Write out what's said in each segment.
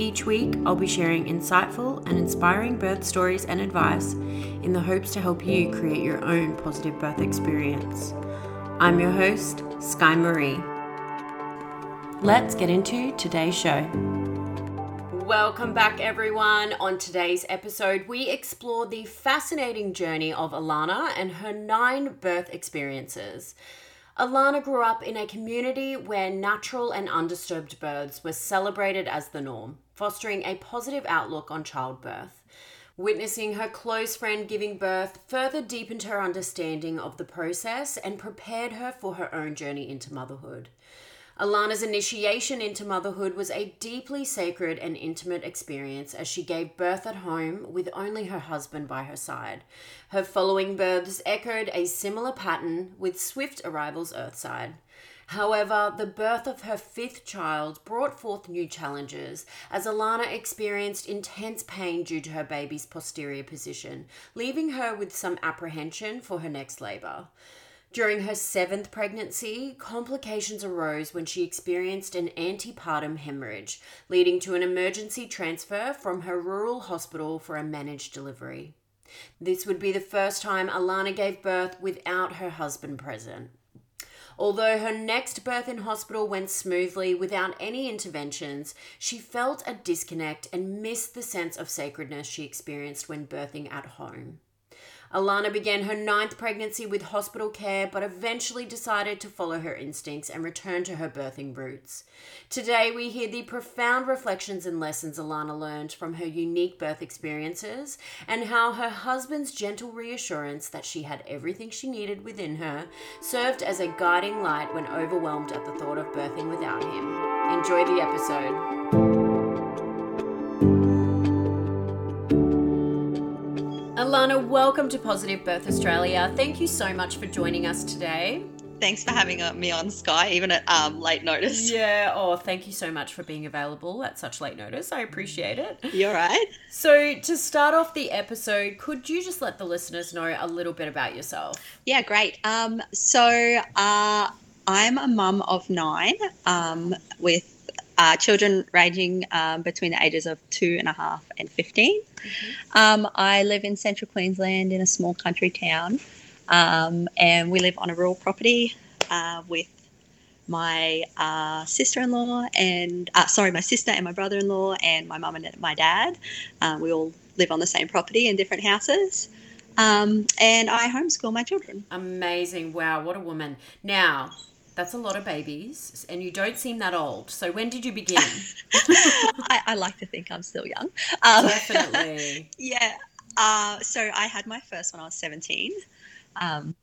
Each week, I'll be sharing insightful and inspiring birth stories and advice in the hopes to help you create your own positive birth experience. I'm your host, Sky Marie. Let's get into today's show. Welcome back, everyone. On today's episode, we explore the fascinating journey of Alana and her nine birth experiences. Alana grew up in a community where natural and undisturbed births were celebrated as the norm, fostering a positive outlook on childbirth. Witnessing her close friend giving birth further deepened her understanding of the process and prepared her for her own journey into motherhood. Alana's initiation into motherhood was a deeply sacred and intimate experience as she gave birth at home with only her husband by her side. Her following births echoed a similar pattern with swift arrivals earthside. However, the birth of her fifth child brought forth new challenges as Alana experienced intense pain due to her baby's posterior position, leaving her with some apprehension for her next labor. During her seventh pregnancy, complications arose when she experienced an antepartum hemorrhage, leading to an emergency transfer from her rural hospital for a managed delivery. This would be the first time Alana gave birth without her husband present. Although her next birth in hospital went smoothly without any interventions, she felt a disconnect and missed the sense of sacredness she experienced when birthing at home. Alana began her ninth pregnancy with hospital care, but eventually decided to follow her instincts and return to her birthing roots. Today, we hear the profound reflections and lessons Alana learned from her unique birth experiences and how her husband's gentle reassurance that she had everything she needed within her served as a guiding light when overwhelmed at the thought of birthing without him. Enjoy the episode. Alana, welcome to Positive Birth Australia. Thank you so much for joining us today. Thanks for having me on Sky, even at um, late notice. Yeah, oh, thank you so much for being available at such late notice. I appreciate it. You're right. So, to start off the episode, could you just let the listeners know a little bit about yourself? Yeah, great. Um, so, uh, I'm a mum of nine um, with uh, children ranging um, between the ages of two and a half and 15. Mm-hmm. Um, I live in central Queensland in a small country town, um, and we live on a rural property uh, with my uh, sister-in-law and uh, sorry, my sister and my brother-in-law and my mum and my dad. Uh, we all live on the same property in different houses. Um, and I homeschool my children. Amazing. Wow, what a woman. Now, that's a lot of babies, and you don't seem that old. So when did you begin? I, I, like to think I'm still young. Um, Definitely. yeah. Uh, so I had my first when I was 17. Um,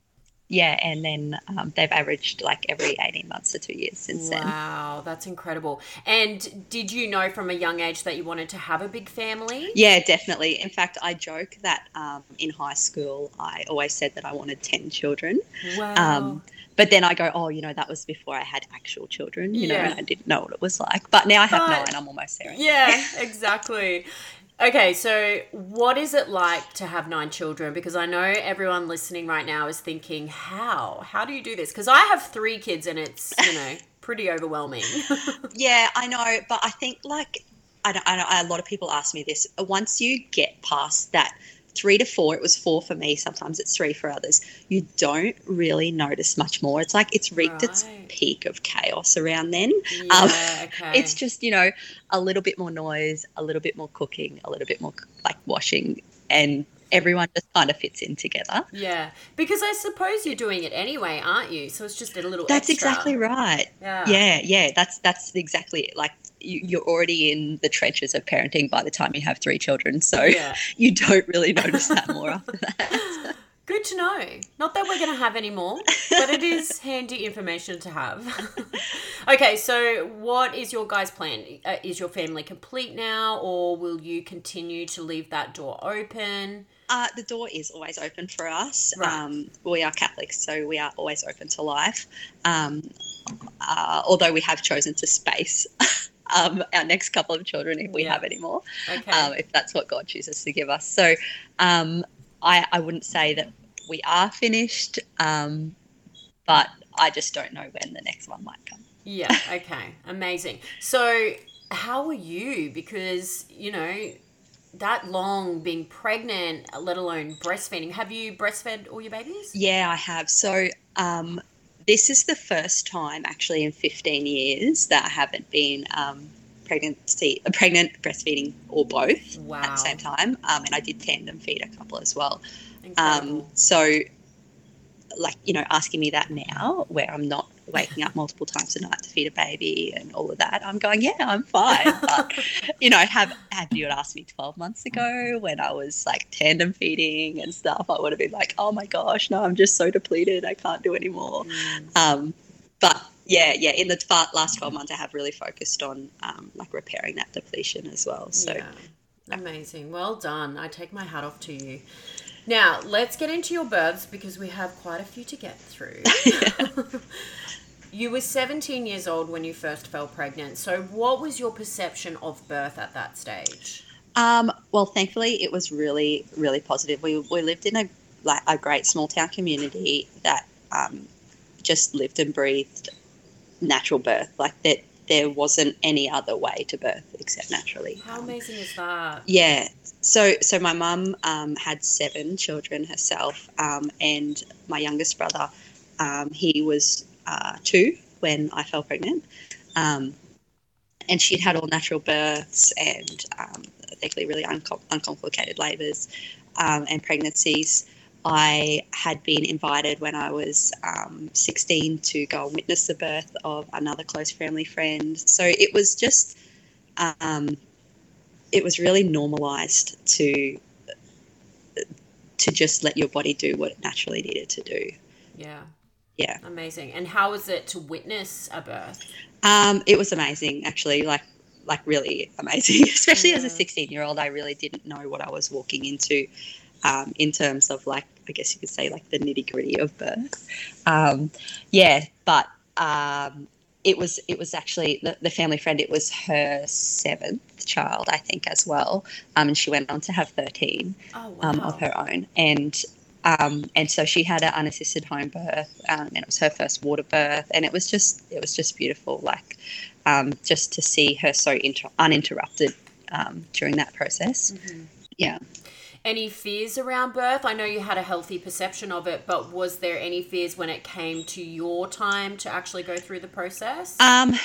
yeah, and then um, they've averaged like every 18 months to two years since wow, then. Wow, that's incredible. And did you know from a young age that you wanted to have a big family? Yeah, definitely. In fact, I joke that um, in high school, I always said that I wanted 10 children. Wow. Um, but then I go, oh, you know, that was before I had actual children, you yeah. know, and I didn't know what it was like. But now I have but, nine, I'm almost there. Yeah, exactly. Okay, so what is it like to have nine children? Because I know everyone listening right now is thinking, how? How do you do this? Because I have three kids and it's, you know, pretty overwhelming. yeah, I know. But I think like I, don't- I, don't- a lot of people ask me this. Once you get past that three to four, it was four for me. Sometimes it's three for others. You don't really notice much more. It's like it's reached its peak of chaos around then. Yeah, okay. Um, It's just you know a little bit more noise, a little bit more cooking, a little bit more like washing, and everyone just kind of fits in together. yeah, because I suppose you're doing it anyway, aren't you? So it's just a little. That's extra. exactly right. Yeah. Yeah, yeah, that's that's exactly it. Like you're already in the trenches of parenting by the time you have three children, so Yeah. you don't really notice that more after that. Good to know. Not that we're going to have any more, but it is handy information to have. okay, so what is your guys' plan? Uh, is your family complete now, or will you continue to leave that door open? Uh, the door is always open for us. Right. Um, we are Catholics, so we are always open to life. Um, uh, although we have chosen to space um, our next couple of children if we Yeah. have any more, Okay. um, if that's what God chooses to give us. So um, I, I wouldn't say that we are finished, um, but I just don't know when the next one might come. Yeah, okay. Amazing. So, how are you? Because, you know, that long being pregnant, let alone breastfeeding. Have you breastfed all your babies? Yeah, I have. So um, this is the first time actually in 15 years that I haven't been um, pregnancy, pregnant, breastfeeding, or both Wow. at the same time. Um, and I did tandem feed a couple as well. Um, so, like you know, asking me that now, where I'm not waking up multiple times a night to feed a baby and all of that, I'm going, yeah, I'm fine. But you know, have have you had asked me 12 months ago when I was like tandem feeding and stuff, I would have been like, oh my gosh, no, I'm just so depleted, I can't do anymore. Mm. Um, but yeah, yeah, in the last 12 months, I have really focused on um, like repairing that depletion as well. So. Yeah. Amazing. Well done. I take my hat off to you. Now, let's get into your births because we have quite a few to get through. you were 17 years old when you first fell pregnant. So, what was your perception of birth at that stage? Um, well, thankfully, it was really, really positive. We, we lived in a like a great small town community that um, just lived and breathed natural birth. Like that, there wasn't any other way to birth except naturally. How Um, amazing is that? yeah. So, so my mum um, had seven children herself, um, and my youngest brother, um, he was uh, two when I fell pregnant, um, and she'd had all natural births and um, really uncom- uncomplicated labours um, and pregnancies. I had been invited when I was um, 16 to go and witness the birth of another close family friend. So it was just um, it was really normalized to to just let your body do what it naturally needed to do. Yeah. Yeah. Amazing. And how was it to witness a birth? Um, it was amazing, actually. Like like really amazing. Especially as a 16 year old, I really didn't know what I was walking into. Um, in terms of like, I guess you could say like the nitty gritty of birth. Um, yeah, but um, it was it was actually the, the family friend. It was her seventh child, I think, as well. Um, and she went on to have 13. Oh, wow. um, of her own, and um, and so she had an unassisted home birth, um, and it was her first water birth, and it was just it was just beautiful, like um, just to see her so inter- uninterrupted um, during that process. Mhm. Yeah. Any fears around birth? I know you had a healthy perception of it, but was there any fears when it came to your time to actually go through the process? Um,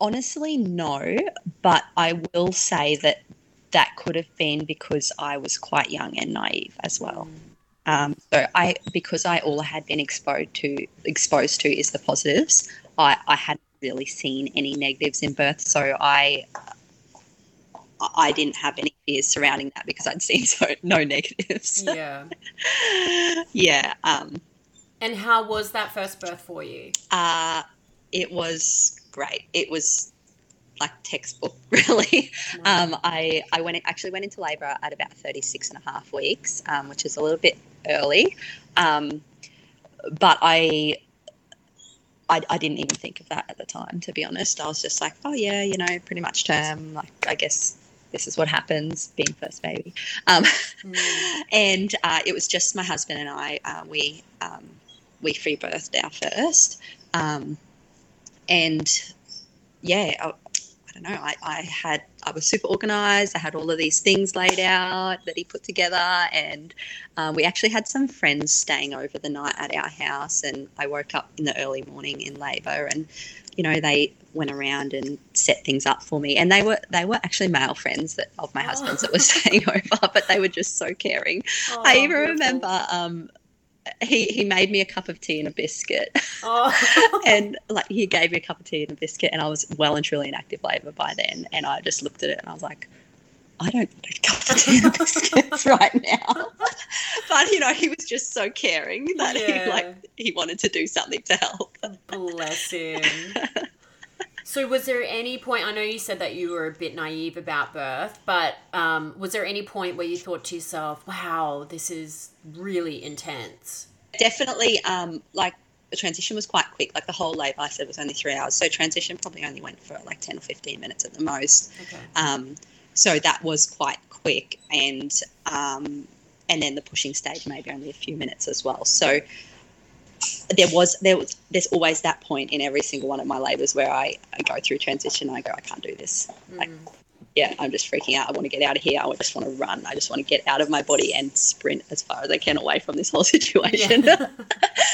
honestly, no, but I will say that that could have been because I was quite young and naive as well. Um, so I, because I all I had been exposed to exposed to is the positives. I, I hadn't really seen any negatives in birth, so I I didn't have any fears surrounding that because I'd seen so no negatives. yeah. yeah. Um, And how was that first birth for you? uh, it was great. It was like textbook, really. Um, I, I went actually went into labour at about 36 and a half weeks, um, which is a little bit early. Um, but I, I, I didn't even think of that at the time, to be honest. I was just like, oh, yeah, you know, pretty much term. Like, I guess this is what happens being first baby. Um, Mm. and uh, it was just my husband and I. Uh, we um, we free birthed our first, um, and yeah, I, I don't know. I, I had I was super organized. I had all of these things laid out that he put together, and um, we actually had some friends staying over the night at our house. And I woke up in the early morning in labour, and you know they went around and set things up for me. And they were they were actually male friends that of my husband's that were staying over, but they were just so caring. Oh, I even beautiful. remember um, he he made me a cup of tea and a biscuit. Oh. and like he gave me a cup of tea and a biscuit and I was well and truly in active labour by then and I just looked at it and I was like I don't need a cup of tea and biscuits right now but you know he was just so caring that Yeah. he like he wanted to do something to help Bless him. So, was there any point? I know you said that you were a bit naive about birth, but um, was there any point where you thought to yourself, "Wow, this is really intense"? definitely um like the transition was quite quick like the whole labour I said was only three hours so transition probably only went for like 10 or 15 minutes at the most Okay. Um, so that was quite quick, and um, and then the pushing stage maybe only a few minutes as well. So there was there was there's always that point in every single one of my labours where I, I go through transition. And I go, I can't do this. Like, Mm. yeah, I'm just freaking out. I want to get out of here. I just want to run. I just want to get out of my body and sprint as far as I can away from this whole situation. Yeah.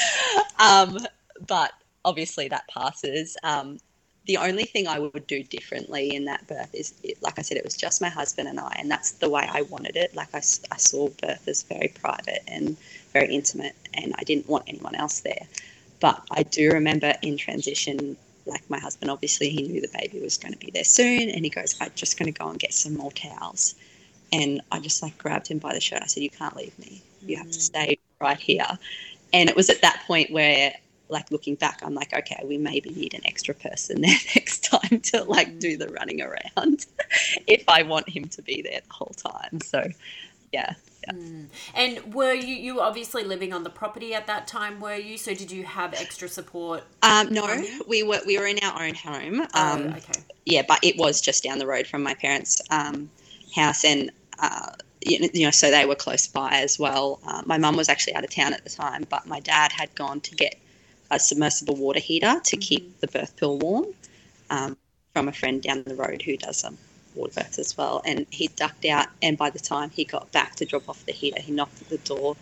um, but obviously that passes. Um, the only thing I would do differently in that birth is, it, like I said, it was just my husband and I, and that's the way I wanted it. Like I, I saw birth as very private and very intimate, and I didn't want anyone else there. But I do remember in transition, like my husband, obviously he knew the baby was going to be there soon, and he goes, "I'm just going to go and get some more towels." And I just like grabbed him by the shirt. I said, "You can't leave me. You have to mm. stay right here." And it was at that point where, like looking back, I'm like, okay, we maybe need an extra person there next time to like do mm. the running around if I want him to be there the whole time. So, yeah. Mm. And were you you were obviously living on the property at that time? Were you? So did you have extra support? Um, no, we were we were in our own home. Um, oh, okay. yeah, but it was just down the road from my parents' um, house, and uh, you know, you know, so they were close by as well. Uh, my mum was actually out of town at the time, but my dad had gone to get a submersible water heater to keep the birth pool warm um, from a friend down the road who does um, births as well. And he ducked out, and by the time he got back to drop off the heater, he knocked at the door,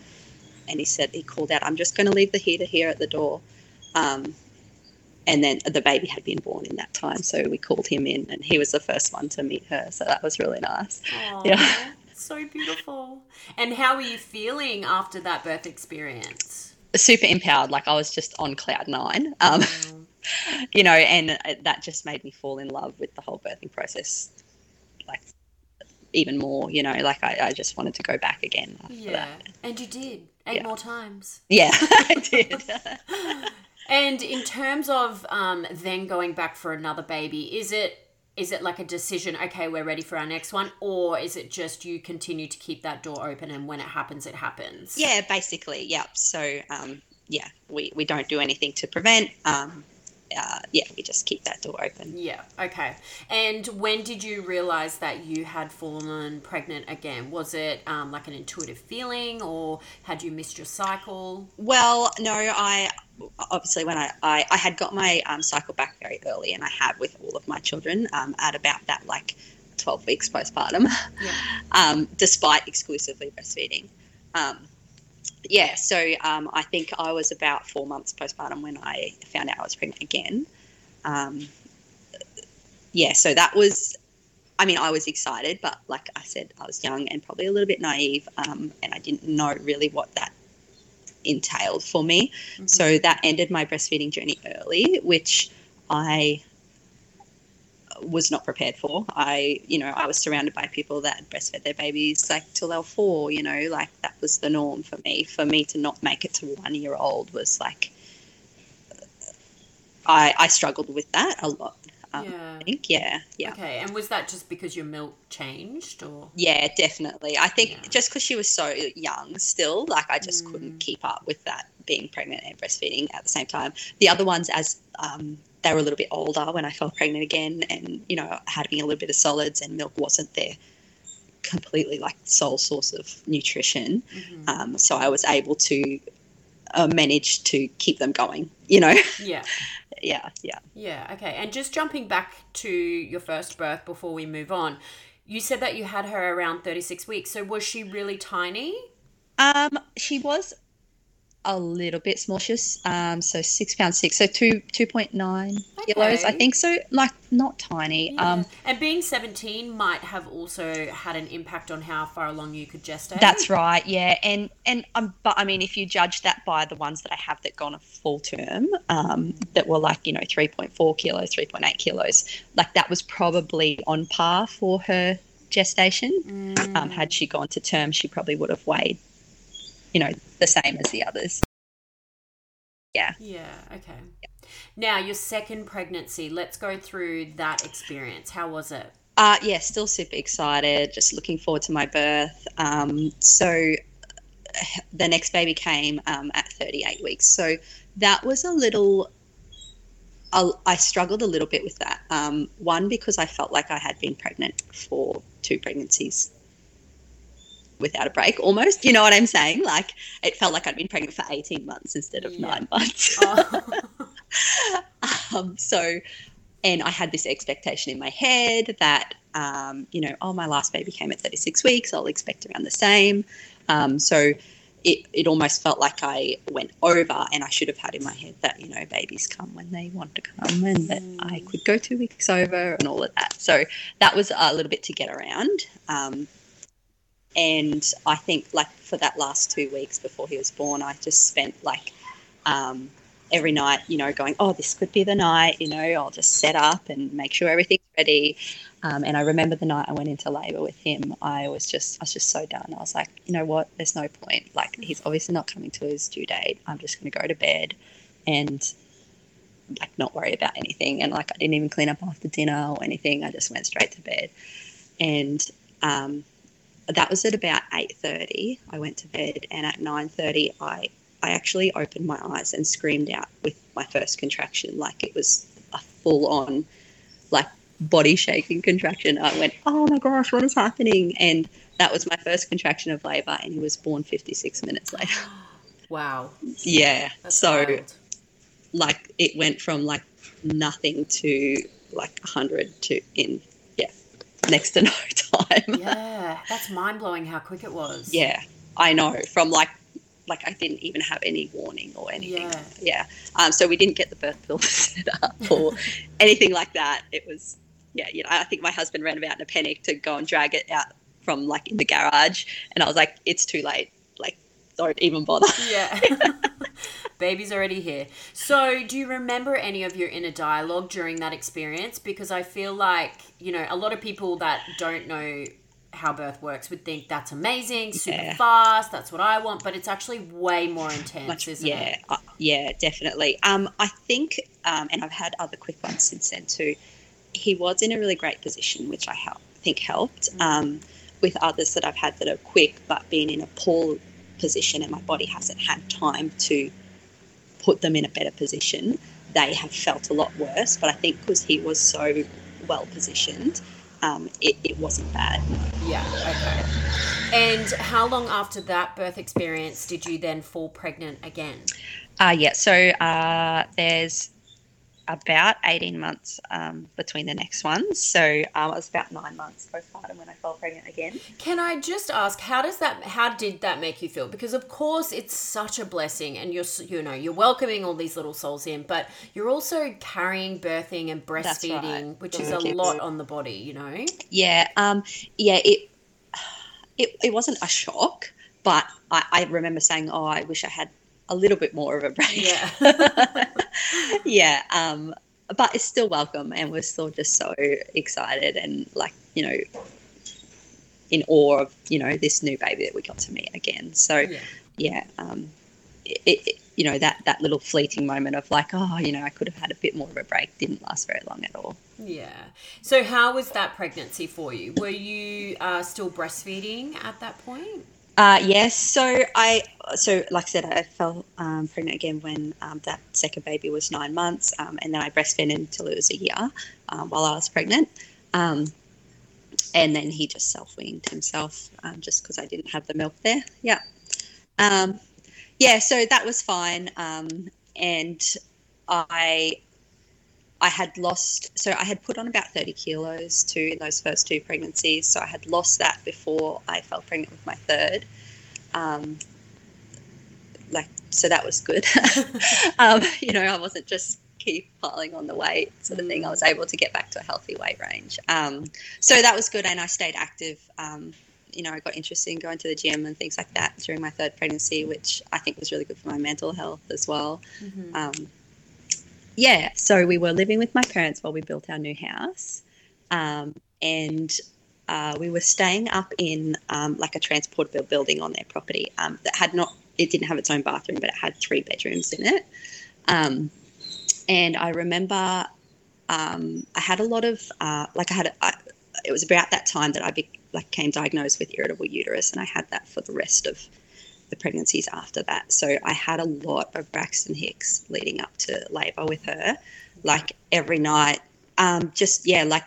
and he said he called out, "I'm just going to leave the heater here at the door." Um, and then the baby had been born in that time, so we called him in, and he was the first one to meet her. So that was really nice. Aw, Yeah. So beautiful. And how were you feeling after that birth experience? Super empowered, like I was just on cloud nine, um, Mm. you know, and that just made me fall in love with the whole birthing process, like even more. You know, like I, I just wanted to go back again. Yeah. that. And you did eight Yeah. more times. yeah, I did. And in terms of um, then going back for another baby, is it is it like a decision? Okay, we're ready for our next one, or is it just you continue to keep that door open, and when it happens, it happens? yeah, basically, yeah. So, um, yeah, we, we don't do anything to prevent. Um, uh, yeah, we just keep that door open. Yeah. Okay. And when did you realize that you had fallen pregnant again? Was it um, like an intuitive feeling, or had you missed your cycle? Well, no, I obviously when I, I, I had got my um, cycle back very early, and I have with all of my children um, at about that like 12 weeks postpartum, Yeah. um, despite exclusively breastfeeding. Um, yeah, so um, I think I was about four months postpartum when I found out I was pregnant again. Um, yeah, so that was, I mean, I was excited, but like I said, I was young and probably a little bit naive, um, and I didn't know really what that entailed for me. Mhm. So that ended my breastfeeding journey early, which I was not prepared for. I, you know, I was surrounded by people that breastfed their babies like till they were four, you know, like that was the norm for me. For me to not make it to one year old was like, I, I struggled with that a lot. Um, yeah. I think, yeah, yeah. Okay. And was that just because your milk changed, or? Yeah, definitely. I think Yeah. just because she was so young still, like I just Mm. couldn't keep up with that being pregnant and breastfeeding at the same time. The other ones, as um, they were a little bit older when I fell pregnant again, and you know, having a little bit of solids and milk wasn't their completely like sole source of nutrition. Mhm. Um, so I was able to uh, managed to keep them going. You know. Yeah. yeah. Yeah. Yeah. Okay. And just jumping back to your first birth before we move on, you said that you had her around 36 weeks. So was she really tiny? Um, she was a little bit small. She um, so six pounds six, so two two point nine kilos, I think. So like not tiny. Yeah. Um, and being 17 might have also had an impact on how far along you could gestate. that's right. Yeah, and and um, but I mean, if you judge that by the ones that I have that gone a full term, um, that were like you know three point four kilos, three point eight kilos, like that was probably on par for her gestation. Mm. Um, had she gone to term, she probably would have weighed, you know, the same as the others. Yeah, Yeah, okay. Now, your second pregnancy, let's go through that experience. How was it? Uh, yeah, still super excited. Just looking forward to my birth. Um, so the next baby came um, at 38 weeks. So that was a little. I I struggled a little bit with that. Um, one because I felt like I had been pregnant for two pregnancies without a break, almost. You know what I'm saying? Like it felt like I'd been pregnant for 18 months instead of Yeah. nine months. Oh. um, so, and I had this expectation in my head that, um, you know, oh, my last baby came at 36 weeks, I'll expect around the same. Um, so it, it almost felt like I went over, and I should have had in my head that, you know, babies come when they want to come and that I could go two weeks over and all of that. So that was a little bit to get around. Um, and I think, like, for that last two weeks before he was born, I just spent like, um, every night, you know, going, oh, this could be the night, you know, I'll just set up and make sure everything's ready. Um, and I remember the night I went into labour with him, I was just, I was just so done. I was like, you know what, there's no point. Like, he's obviously not coming to his due date. I'm just going to go to bed and like not worry about anything. And like, I didn't even clean up after dinner or anything. I just went straight to bed. And um, that was at about 8.30. I went to bed and at 9.30, I I actually opened my eyes and screamed out with my first contraction. Like it was a full on, like body shaking contraction. I went, oh my gosh, what is happening? And that was my first contraction of labour, and he was born 56 minutes later. wow. yeah. That's so, wild. like, it went from like nothing to like 100 to in, yeah, next to no time. Yeah, that's mind blowing how quick it was. Yeah, I know. From like, like I didn't even have any warning or anything. Yeah. Yeah. Um, so we didn't get the birth pool set up or anything like that. It was, yeah, you know, I think my husband ran about in a panic to go and drag it out from like in the garage, and I was like, it's too late. Like, don't even bother. Yeah. Baby's already here. So, do you remember any of your inner dialogue during that experience? Because I feel like, you know, a lot of people that don't know how birth works would think that's amazing, super Yeah. fast, that's what I want, but it's actually way more intense, Much, isn't yeah, it? uh, yeah, definitely. Um, I think, um, and I've had other quick ones since then too. He was in a really great position, which I help, think helped. Um, with others that I've had that are quick, but been in a poor position, and my body hasn't had time to put them in a better position. They have felt a lot worse, but I think because he was so well positioned, um, it, it wasn't bad. Yeah, okay. And how long after that birth experience did you then fall pregnant again? Uh, yeah, so uh, there's about 18 months um, between the next ones. So um, it was about nine months postpartum when I fell pregnant again. Can I just ask how does that how did that make you feel? Because of course it's such a blessing and you're you know you're welcoming all these little souls in, but you're also carrying, birthing and That's right. breastfeeding, which is a lot on the body, you know. Yeah, um, yeah, it, it it wasn't a shock, but I, I remember saying, "Oh, I wish I had a little bit more of a break." Yeah. yeah, um, but it's still welcome, and we're still just so excited and like you know, in awe of you know this new baby that we got to meet again. So Yeah. yeah, um, it, it, you know that that little fleeting moment of like, oh, you know, I could have had a bit more of a break didn't last very long at all. Yeah. So how was that pregnancy for you? Were you uh, still breastfeeding at that point? Uh, yes. So I, so like I said, I fell um, pregnant again when um, that second baby was nine months, um, and then I breastfed until it was a year um, while I was pregnant. Um, and then he just self weaned himself um, just because I didn't have the milk there. Yeah. Yeah, so that was fine. And I I had lost, so I had put on about 30 kilos too in those first two pregnancies. So I had lost that before I fell pregnant with my third. Um, like, so that was good. um, you know, I wasn't just keep piling on the weight sort of thing. I was able to get back to a healthy weight range. Um, so that was good. And I stayed active. Um, you know, I got interested in going to the gym and things like that during my third pregnancy, which I think was really good for my mental health as well. Mm-hmm. Yeah, so we were living with my parents while we built our new house. Um, and uh, we were staying up in um, like a transportable building on their property um, that had not, it didn't have its own bathroom, but it had three bedrooms in it. Um, and I remember um, I had a lot of, uh, like I had, it was about that time that I be, like came diagnosed with irritable uterus, and I had that for the rest of the pregnancies after that. So I had a lot of Braxton Hicks leading up to labour with her, like every night. Um, just yeah, like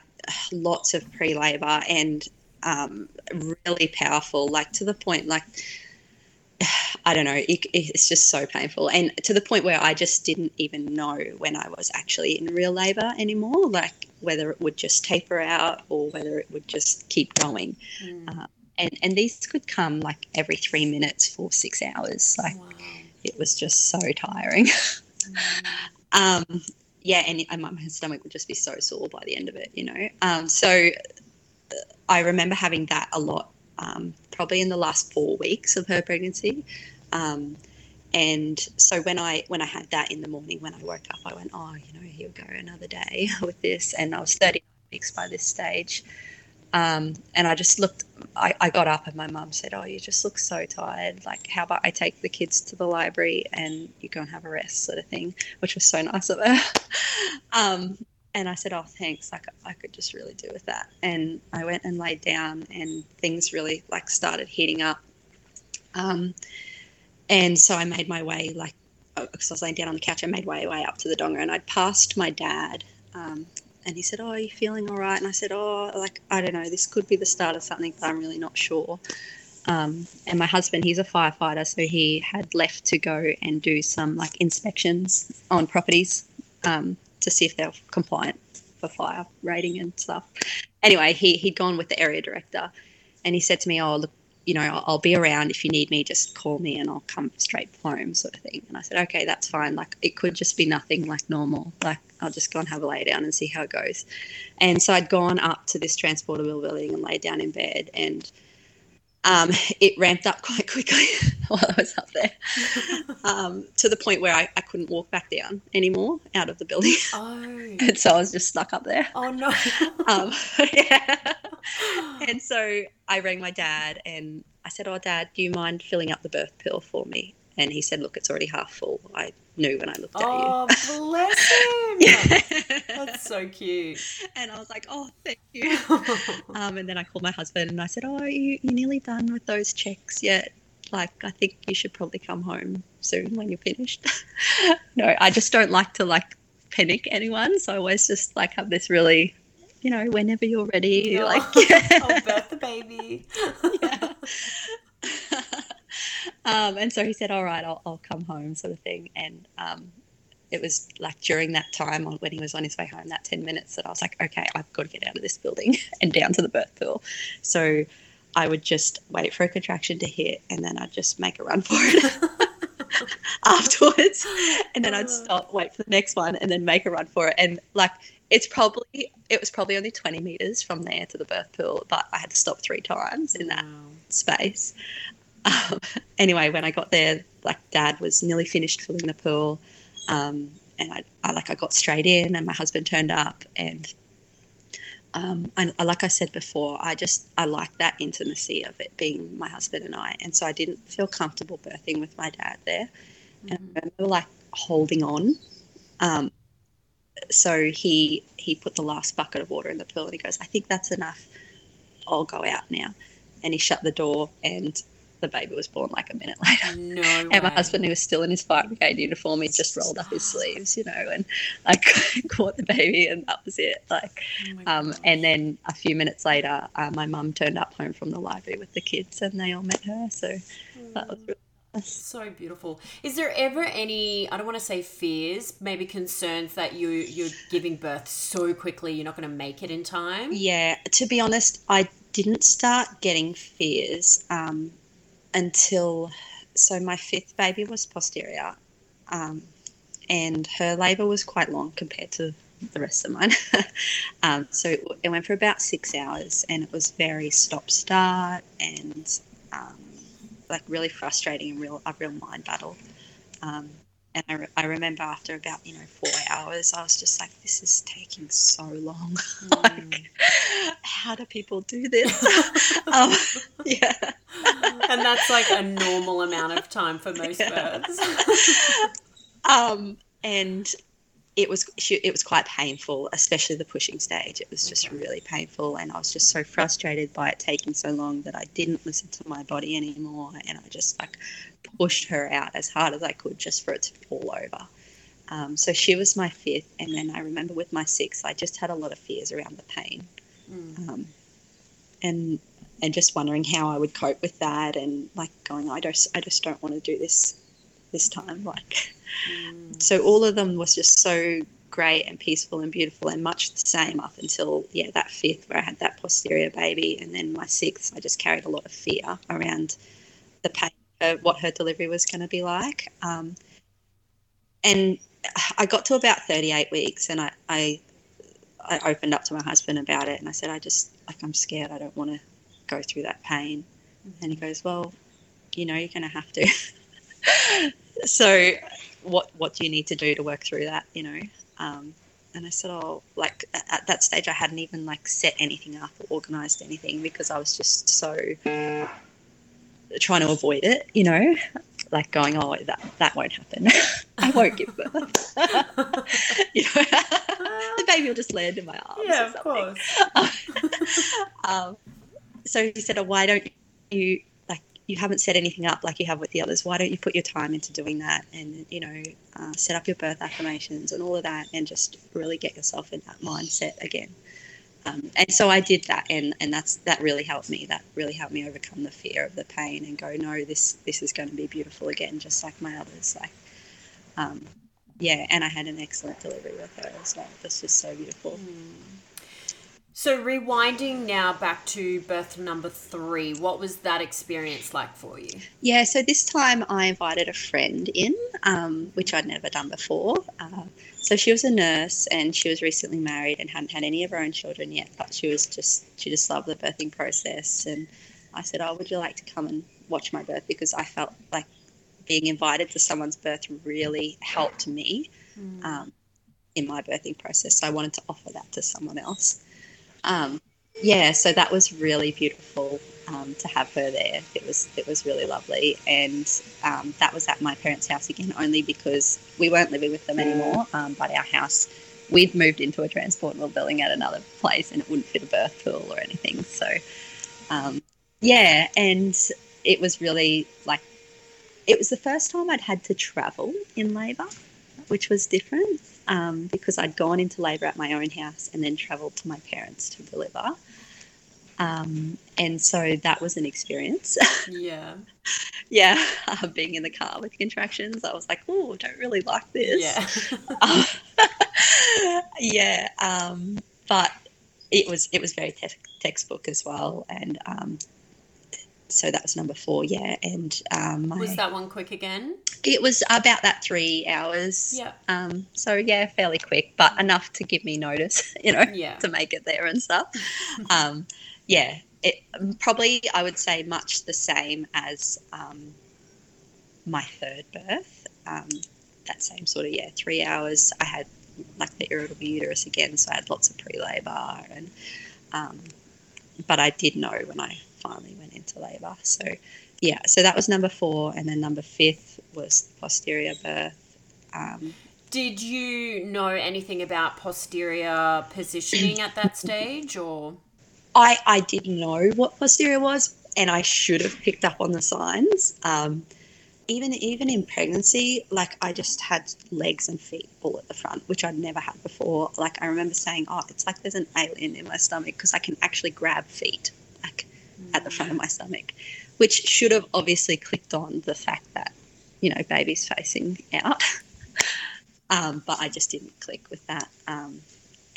lots of pre-labour and um, really powerful, like to the point like. I don't know. It, it's just so painful, and to the point where I just didn't even know when I was actually in real labour anymore. Like whether it would just taper out or whether it would just keep going. Mm. Uh, and and these could come like every three minutes for six hours. Like wow. it was just so tiring. Um, yeah, and, and my, my, stomach would just be so sore by the end of it, you know. Um, so uh, I remember having that a lot, um, probably in the last four weeks of her pregnancy. Um, and so when I when I had that in the morning when I woke up, I went, oh, you know, here we go, another day with this. And I was 30 weeks by this stage. Um, and I just looked, I, I got up and my mum said, Oh, you just look so tired. Like, how about I take the kids to the library and you go and have a rest, sort of thing, which was so nice of her. um, and I said, Oh, thanks. Like, I could just really do with that. And I went and laid down and things really like started heating up. Um, and so I made my way, like, because I was laying down on the couch, I made my way up to the donga and I'd passed my dad. Um, and he said, "Oh, are you feeling all right?" And I said, "Oh, like I don't know, this could be the start of something, but I'm really not sure." Um, and my husband, he's a firefighter, so he had left to go and do some like inspections on properties um, to see if they're compliant for fire rating and stuff. Anyway, he he'd gone with the area director, and he said to me, "Oh, look, you know, I'll, I'll, be around if you need me. Just call me and I'll come straight home, sort of thing. And I said, okay, that's fine. Like it could just be nothing like normal. Like I'll just go and have a lay down and see how it goes. And so I'd gone up to this transportable building and laid down in bed, and um, it ramped up quite quickly while I was up there, um, to the point where I, I, couldn't walk back down anymore out of the building. Oh. and so I was just stuck up there. Oh no. um, yeah. And so I rang my dad and I said, "Oh, Dad, do you mind filling up the birth pool for me?" And he said, "Look, it's already half full. I knew when I looked at oh, you." Oh, bless him! yeah. That's so cute. And I was like, "Oh, thank you." um, and then I called my husband and I said, "Oh, you you nearly done with those checks yet? Like, I think you should probably come home soon when you're finished." no, I just don't like to like panic anyone, so I always just like have this really you know, whenever you're ready, oh, like I'll birth the baby. yeah. um, and so he said, "All right, I'll, I'll come home," sort of thing. And um, it was like during that time when he was on his way home, that ten minutes, that I was like, "Okay, I've got to get out of this building and down to the birth pool." So I would just wait for a contraction to hit, and then I'd just make a run for it. afterwards and then I'd stop wait for the next one and then make a run for it and like it's probably it was probably only 20 meters from there to the birth pool but i had to stop three times in that wow. space um, anyway when i got there like dad was nearly finished filling the pool um, and I, I, like i got straight in and my husband turned up and um, I, like I said before, I just I like that intimacy of it being my husband and I, and so I didn't feel comfortable birthing with my dad there. Mm-hmm. And I remember like holding on, um, so he he put the last bucket of water in the pool and he goes, I think that's enough. I'll go out now. And he shut the door and the baby was born like a minute later. No and my husband, who was still in his fire brigade uniform, he just rolled up his sleeves, you know, and I caught the baby and that was it. Like, oh um, and then a few minutes later, uh, my mum turned up home from the library with the kids and they all met her. So that was really So beautiful. Is there ever any I don't want to say fears, maybe concerns that you you're giving birth so quickly you're not going to make it in time? Yeah, to be honest, I didn't start getting fears um, until so my fifth baby was posterior, um, and her labour was quite long compared to the rest of mine. um, so it, it, went for about six hours, and it was very stop start and um, like really frustrating and real a real mind battle. And I, re- I remember after about you know four hours, I was just like, "This is taking so long. Mm. like, how do people do this?" um, yeah, and that's like a normal amount of time for most yeah. birds. um, and it was it was quite painful, especially the pushing stage. It was just really painful, and I was just so frustrated by it taking so long that I didn't listen to my body anymore, and I just like pushed her out as hard as I could just for it to fall over. Um, so she was my fifth, and then I remember with my sixth, I just had a lot of fears around the pain, mm. um, and and just wondering how I would cope with that, and like going, I just I just don't want to do this this time, like. Mm. So all of them was just so great and peaceful and beautiful and much the same up until yeah that fifth where I had that posterior baby and then my sixth I just carried a lot of fear around the pain of what her delivery was going to be like um, and I got to about 38 weeks and I, I I opened up to my husband about it and I said I just like I'm scared I don't want to go through that pain and he goes well you know you're going to have to so what what do you need to do to work through that you know? Um, and i said oh like at that stage i hadn't even like set anything up or organized anything because i was just so trying to avoid it you know? Like going oh that that won't happen. I won't give birth. You know? The baby will just land in my arms yeah of course. Um, so he said oh why don't you you haven't set anything up like you have with the others. Why don't you put your time into doing that and, you know, uh, set up your birth affirmations and all of that and just really get yourself in that mindset again. Um, and so I did that, and, and that's that really helped me. That really helped me overcome the fear of the pain and go, no, this this is going to be beautiful again, just like my others. Like, um, yeah, and I had an excellent delivery with her as well. This was so beautiful. Mm. So, rewinding now back to birth number three, what was that experience like for you? Yeah, so this time I invited a friend in, um, which I'd never done before. Uh, so she was a nurse and she was recently married and hadn't had any of her own children yet, but she was just she just loved the birthing process. And I said, "Oh, would you like to come and watch my birth?" Because I felt like being invited to someone's birth really helped me mm. um, in my birthing process. So I wanted to offer that to someone else um, yeah, so that was really beautiful um, to have her there. It was it was really lovely, and um, that was at my parents' house again, only because we weren't living with them anymore. Um, but our house, we'd moved into a transportable building at another place, and it wouldn't fit a birth pool or anything. So, um, yeah, and it was really like it was the first time I'd had to travel in labour, which was different um, because I'd gone into labour at my own house and then travelled to my parents to deliver. Um, and so that was an experience. Yeah. yeah. Uh, being in the car with contractions, I was like, oh, don't really like this. Yeah. um, yeah. Um, but it was it was very te- textbook as well, and um, so that was number four, yeah. And um, my, was that one quick again? It was about that three hours. Yeah. Um, so yeah, fairly quick, but enough to give me notice, you know, yeah. to make it there and stuff. um, yeah, it probably I would say much the same as um, my third birth. Um, that same sort of yeah, three hours. I had like the irritable uterus again, so I had lots of pre-labor and. Um, but I did know when I finally went into labour. So, yeah, so that was number four, and then number fifth was posterior birth. Um, did you know anything about posterior positioning at that stage, or? I I did know what posterior was, and I should have picked up on the signs. Um, even even in pregnancy, like I just had legs and feet all at the front, which I'd never had before. Like I remember saying, "Oh, it's like there's an alien in my stomach because I can actually grab feet." At the front of my stomach, which should have obviously clicked on the fact that, you know, baby's facing out. um, but I just didn't click with that. Um,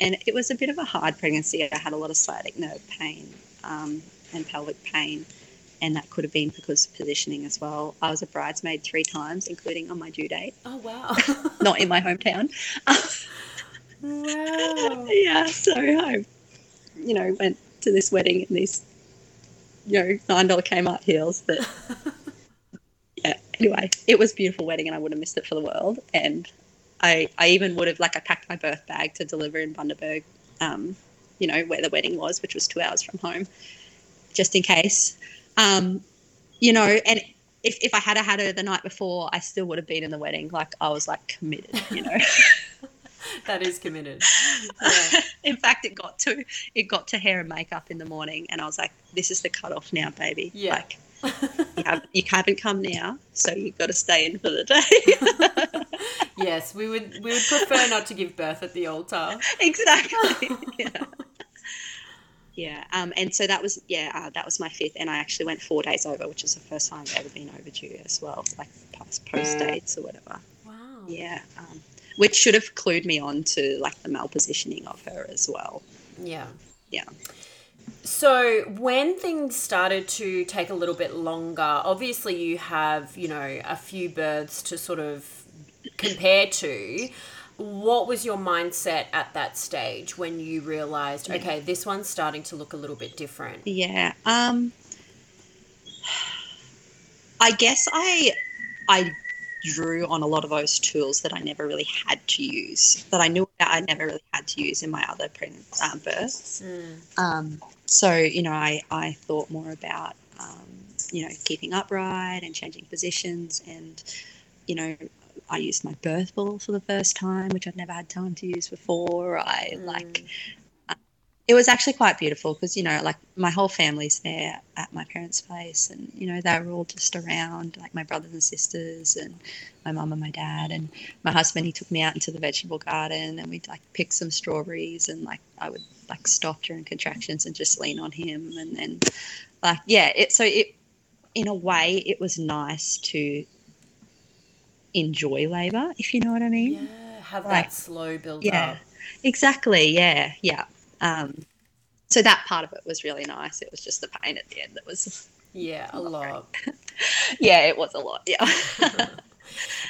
and it was a bit of a hard pregnancy. I had a lot of sciatic nerve pain um, and pelvic pain, and that could have been because of positioning as well. I was a bridesmaid three times, including on my due date. Oh wow! Not in my hometown. wow. yeah, so I, you know, went to this wedding in these, you know, nine dollar Kmart heels. But yeah, anyway, it was a beautiful wedding, and I would have missed it for the world. And I, I even would have like I packed my birth bag to deliver in Bundaberg, um, you know, where the wedding was, which was two hours from home, just in case. Um, you know, and if, if I had had her the night before, I still would have been in the wedding. Like I was like committed, you know. that is committed. Yeah. in fact, it got to it got to hair and makeup in the morning, and I was like, "This is the cutoff now, baby. Yeah. Like, you, have, you haven't come now, so you've got to stay in for the day." yes, we would we would prefer not to give birth at the altar. exactly. yeah. Yeah, um, and so that was yeah, uh, that was my fifth, and I actually went four days over, which is the first time I've ever been overdue as well, like past post dates or whatever. Wow. Yeah, um, which should have clued me on to like the malpositioning of her as well. Yeah. Yeah. So when things started to take a little bit longer, obviously you have, you know, a few births to sort of compare to. What was your mindset at that stage when you realized, okay, this one's starting to look a little bit different? Yeah. Um I guess I I drew on a lot of those tools that I never really had to use, that I knew that I never really had to use in my other pregnant uh, births. Um, so, you know, I, I thought more about, um, you know, keeping upright and changing positions. And, you know, I used my birth ball for the first time, which I'd never had time to use before. I like, it was actually quite beautiful because you know like my whole family's there at my parents place and you know they were all just around like my brothers and sisters and my mum and my dad and my husband he took me out into the vegetable garden and we'd like pick some strawberries and like i would like stop during contractions and just lean on him and then like yeah it so it in a way it was nice to enjoy labor if you know what i mean Yeah, have Like, that slow build yeah up. exactly yeah yeah um, so that part of it was really nice it was just the pain at the end that was Yeah, a lot. yeah it was a lot yeah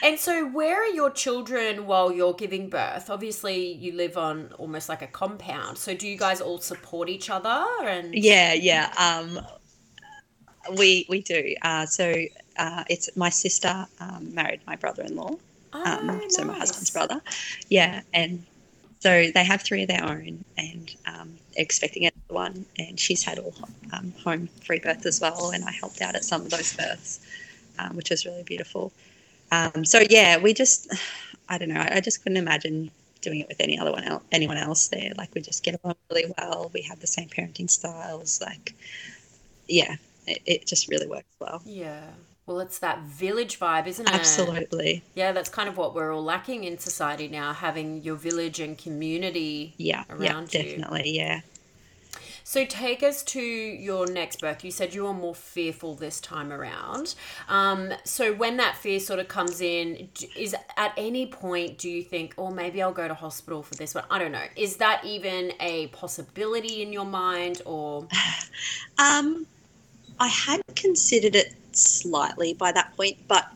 And so, where are your children while you're giving birth? Obviously, you live on almost like a compound. So, do you guys all support each other? And yeah yeah um, we we do uh, so uh, it's my sister um, married my brother-in-law Oh, um, so my husband's brother yeah and so they have three of their own and um, expecting another one. And she's had all um, home free births as well. And i helped out at some of those births um, which was really beautiful. Um, so yeah we just i don't know. I, just couldn't imagine doing it with any other one anyone else there. Like we just get along really well. We have the same parenting styles. Like yeah it, it just really works well. Yeah. Well, it's that village vibe, isn't it? absolutely Yeah, that's kind of what we're all lacking in society now, having your village and community. yeah yeah Around you. definitely yeah So take us to your next birth. You said you were more fearful this time around. Um, so when that fear sort of comes in, is at any point do you think, oh, maybe I'll go to hospital for this one? I don't know. Is that even a possibility in your mind, or Um, I had considered it slightly by that point, but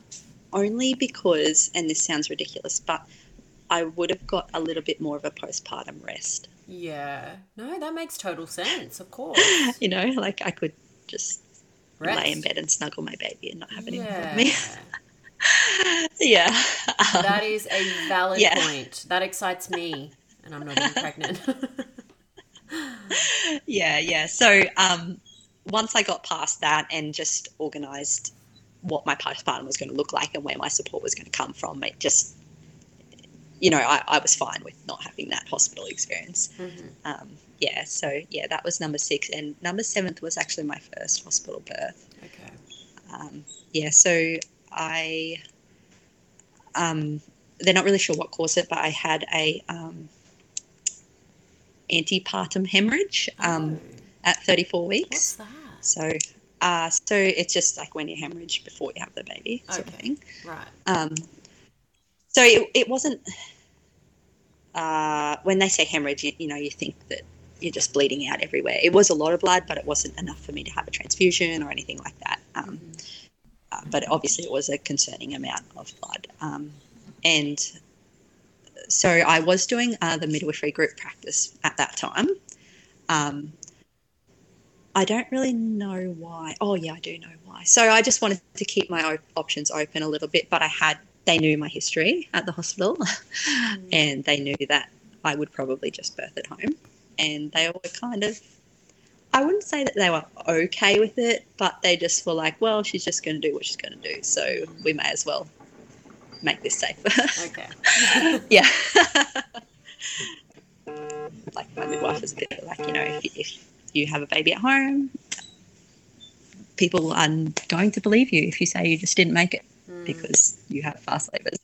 only because, and this sounds ridiculous, but I would have got a little bit more of a postpartum rest. yeah? No, that makes total sense. Of course. You know, like I could just lay in bed and snuggle my baby and not have anyone Yeah. me. yeah. Um, That is a valid Yeah. point. That excites me, and I'm not even pregnant. yeah, yeah. So um, once I got past that and just organised what my postpartum was going to look like and where my support was going to come from, it just, you know, I, I was fine with not having that hospital experience. Mhm. Um, yeah, so yeah, that was number six, and number seventh was actually my first hospital birth. Okay. Um, yeah, so I, um, they're not really sure what caused it, but I had a um, antepartum hemorrhage um, Oh, at 34 what's weeks. that? So, uh, so it's just like when you hemorrhage before you have the baby, sort of thing. Right. Um, so it, it wasn't. Uh, when they say hemorrhage, you, you know, you think that you're just bleeding out everywhere. It was a lot of blood, but it wasn't enough for me to have a transfusion or anything like that. Um, uh, but obviously, it was a concerning amount of blood. Um, and so I was doing uh, the midwifery group practice at that time. Um, I don't really know why. Oh, yeah, I do know why. So I just wanted to keep my op- options open a little bit, but I had, they knew my history at the hospital mm. and they knew that I would probably just birth at home. And they were kind of, I wouldn't say that they were okay with it, but they just were like, well, she's just going to do what she's going to do. So we may as well make this safer. Okay. yeah. like my midwife is a bit like, you know, if, if you have a baby at home, people are going to believe you if you say you just didn't make it Mm. because you have fast labours.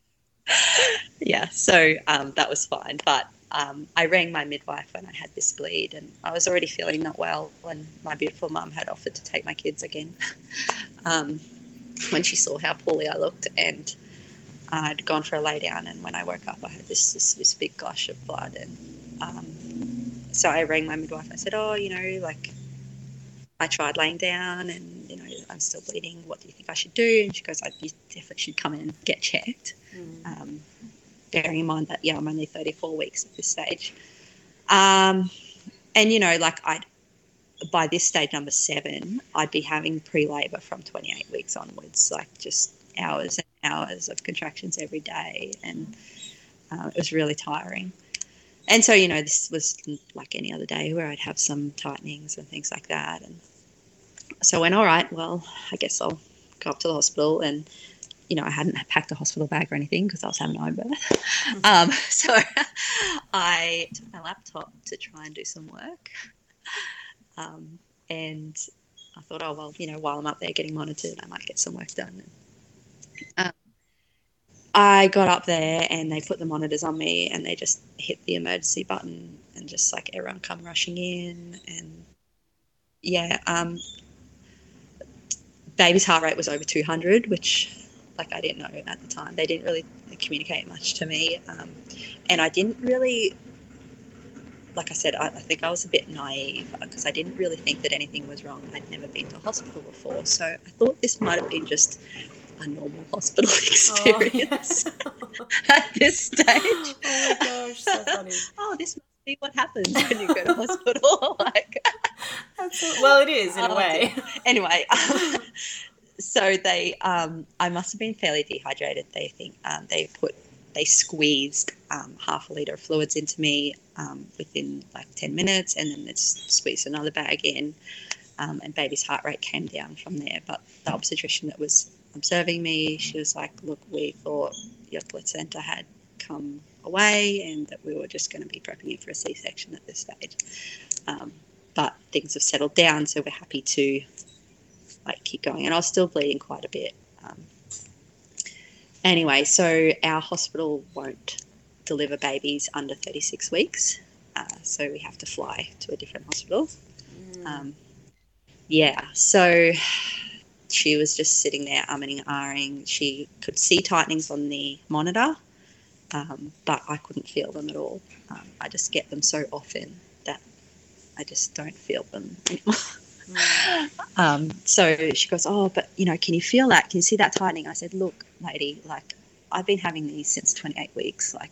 yeah, so um, that was fine. But um, I rang my midwife when I had this bleed, and I was already feeling not well when my beautiful mum had offered to take my kids again. um, when she saw how poorly I looked, and I'd gone for a lay down, and when I woke up, I had this this, this big gush of blood, and um, so I rang my midwife. I said, "Oh, you know, like I tried laying down, and you know, I'm still bleeding. What do you think I should do?" And she goes, "I you definitely should come in and get checked." Mm. Um, bearing in mind that yeah, I'm only 34 weeks at this stage, um, and you know, like I, by this stage number seven, I'd be having pre-labor from 28 weeks onwards, like just hours and hours of contractions every day, and uh, it was really tiring. And so, you know, this was like any other day where I'd have some tightenings and things like that. And so I went, all right, well, I guess I'll go up to the hospital. And, you know, I hadn't packed a hospital bag or anything because I was having my own birth. Um, so I took my laptop to try and do some work. Um, and I thought, oh, well, you know, while I'm up there getting monitored, I might get some work done. Um, I got up there and they put the monitors on me and they just hit the emergency button and just like everyone come rushing in and yeah, um, baby's heart rate was over 200, which like I didn't know at the time. They didn't really communicate much to me, um, and I didn't really. Like I said, I, I think I was a bit naive because I didn't really think that anything was wrong. I'd never been to hospital before, so I thought this might have been just a normal hospital experience at this stage. oh my gosh, so funny. Oh, this must be what happens when you go to hospital. like, Absolutely. Well, it is in a Oh, way. anyway, so they, um, I must have been fairly dehydrated. They think um, they put, they squeezed um, half a liter of fluids into me um, within like ten minutes, and then they squeezed another bag in, um, and baby's heart rate came down from there. But the obstetrician that was observing me, she was like, "Look, we thought your placenta had come away, and that we were just going to be prepping you for a C-section at this stage." Um, but things have settled down, so we're happy to like keep going. And I was still bleeding quite a bit. Um, anyway, so our hospital won't deliver babies under 36 weeks, uh, so we have to fly to a different hospital. Um, yeah, so she was just sitting there umming and ahhing. She could see tightenings on the monitor, um, but I couldn't feel them at all. Um, I just get them so often that I just don't feel them anymore. Um, so she goes, Oh, but you know, can you feel that? Can you see that tightening? I said, Look, lady, like I've been having these since 28 weeks. Like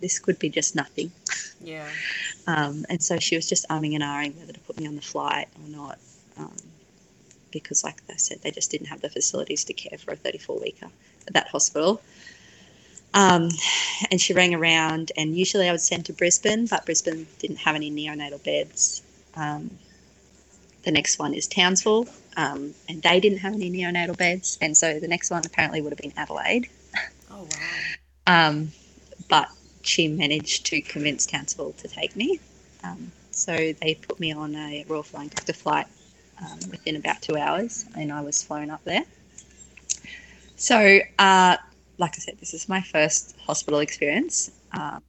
this could be just nothing. Yeah. Um, and so she was just umming and ahhing whether to put me on the flight or not. Um, because, like I said, they just didn't have the facilities to care for a 34 weeker at that hospital. Um, and she rang around, and usually I would send to Brisbane, but Brisbane didn't have any neonatal beds. Um, the next one is Townsville, um, and they didn't have any neonatal beds. And so the next one apparently would have been Adelaide. Oh wow. Um, but she managed to convince Townsville to take me. Um, so they put me on a Royal Flying Doctor flight um, within about two hours, and I was flown up there. So, uh, like I said, this is my first hospital experience. Um,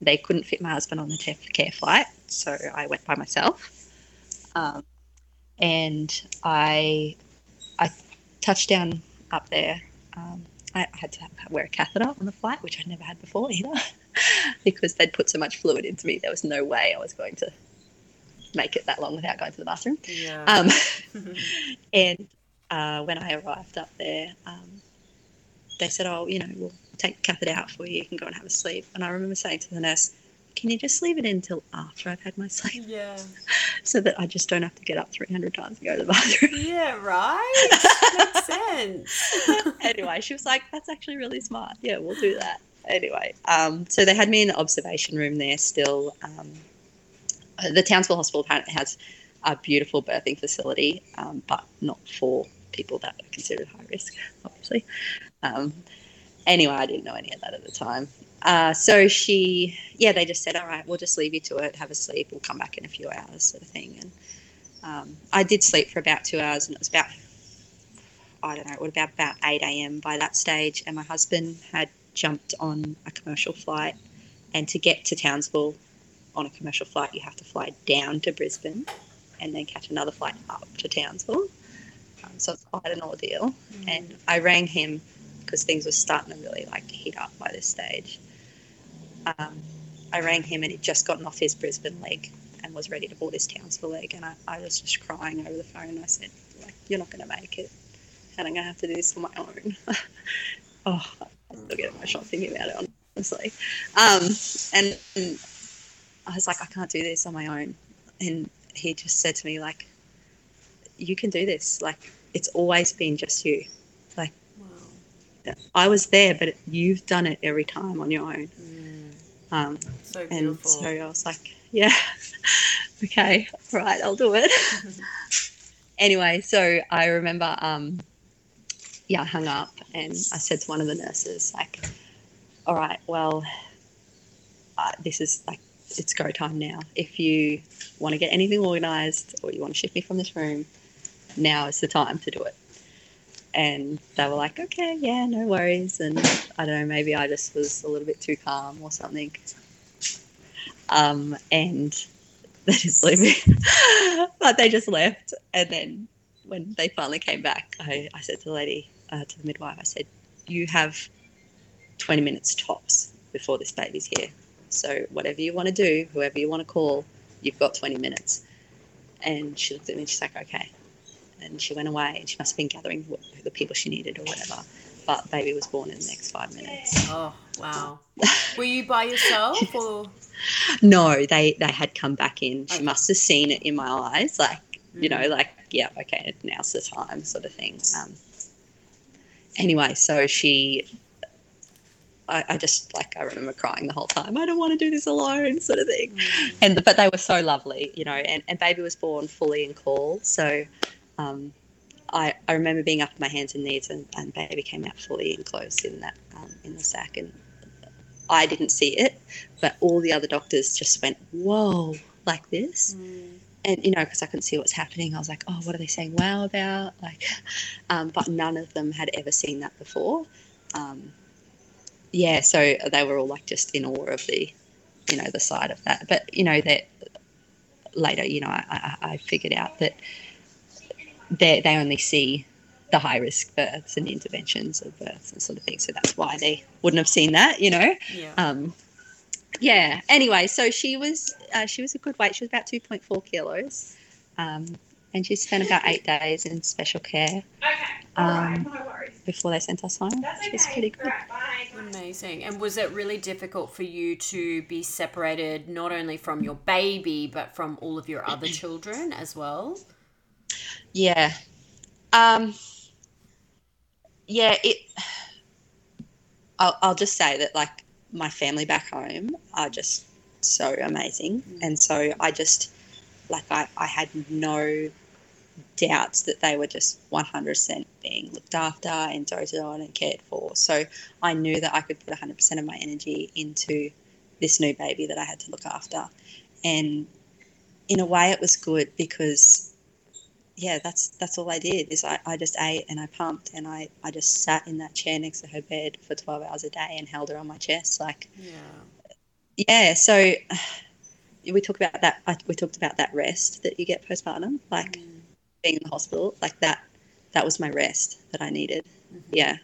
they couldn't fit my husband on the care flight, so I went by myself. Um, and I I touched down up there. Um, I had to wear a catheter on the flight, which I'd never had before either, because they'd put so much fluid into me. There was no way I was going to make it that long without going to the bathroom. Yeah. Um, and uh, when I arrived up there, um, they said, "Oh, you know, we'll take the catheter out for you. You can go and have a sleep." And I remember saying to the nurse, "Can you just leave it in until after I've had my sleep, yeah. so that I just don't have to get up three hundred times and go to the bathroom?" Yeah, right? Makes sense. anyway, she was like, "That's actually really smart. Yeah, we'll do that." Anyway, um, so they had me in the observation room there still. Um, the Townsville Hospital apparently has a beautiful birthing facility, um, but not for people that are considered high risk, obviously. Um, anyway, I didn't know any of that at the time. Uh, so she, yeah, they just said, all right, we'll just leave you to it, have a sleep, we'll come back in a few hours, sort of thing. And um, I did sleep for about two hours, and it was about, I don't know, it about about 8 a.m. by that stage. And my husband had jumped on a commercial flight, and to get to Townsville on a commercial flight, you have to fly down to Brisbane and then catch another flight up to Townsville. Um, so it's quite an ordeal. And I rang him because things were starting to really like heat up by this stage. Um, I rang him and he'd just gotten off his Brisbane leg and was ready to board his Townsville leg. And I, I was just crying over the phone. I said, like, you're not going to make it. And I'm going to have to do this on my own. oh, I still get emotional thinking about it, honestly. Um, and, and I was like, I can't do this on my own. And he just said to me, like, you can do this. Like, it's always been just you. Like, Wow. I was there, but you've done it every time on your own. Mm, Um, so and so I was like, yeah, okay, right, I'll do it. anyway, so I remember, um, yeah, I hung up and I said to one of the nurses, like, all right, well, uh, this is like, it's go time now. If you want to get anything organized or you want to shift me from this room, now is the time to do it. And they were like, okay, yeah, no worries. And I don't know, maybe I just was a little bit too calm or something. Um, and they just leave me. but they just left. And then when they finally came back, I, I said to the lady, uh, to the midwife, I said, you have 20 minutes tops before this baby's here. So whatever you want to do, whoever you want to call, you've got 20 minutes. And she looked at me and she's like, okay. And she went away and she must have been gathering the people she needed or whatever. But baby was born in the next five minutes. Oh, wow. Were you by yourself or? No, they they had come back in. She Okay. must have seen it in my eyes, like you know, Mm. like yeah, okay, now's the time, sort of thing. Um, anyway, so she, I, I just like I remember crying the whole time. I don't want to do this alone, sort of thing. Mm. And but they were so lovely, you know. And, and baby was born fully en caul, so um, I I remember being up on my hands and knees, and, and baby came out fully enclosed in that um, in the sac, and I didn't see it, but all the other doctors just went whoa like this Mm. and you know because i couldn't see what's happening i was like oh what are they saying wow about like um, but none of them had ever seen that before um, yeah so they were all like just in awe of the you know the sight of that but you know that later you know i, I, I figured out that they, they only see the high risk births and interventions of births and sort of thing so that's why they wouldn't have seen that you know Yeah. um, yeah. Anyway, so she was uh, she was a good weight. She was about two point four kilos, um, and she spent about eight days in special care Okay. All right. Um, No worries. before they sent us home. That's She was okay. pretty good. Right, bye. Amazing. And was it really difficult for you to be separated not only from your baby, but from all of your other children as well? Yeah. Um, yeah. It. I'll, I'll just say that like my family back home are just so amazing, and so I just like I I had no doubts that they were just 100% being looked after and doted on and cared for. So I knew that I could put 100% of my energy into this new baby that I had to look after. And in a way, it was good because, yeah, that's that's all I did is I, I just ate and I pumped and I, I just sat in that chair next to her bed for 12 hours a day and held her on my chest. Like, Yeah. yeah, so we talked about that. We talked about that rest that you get postpartum. Like, Mm. Being in the hospital, like that, that was my rest that I needed. Mm-hmm. Yeah,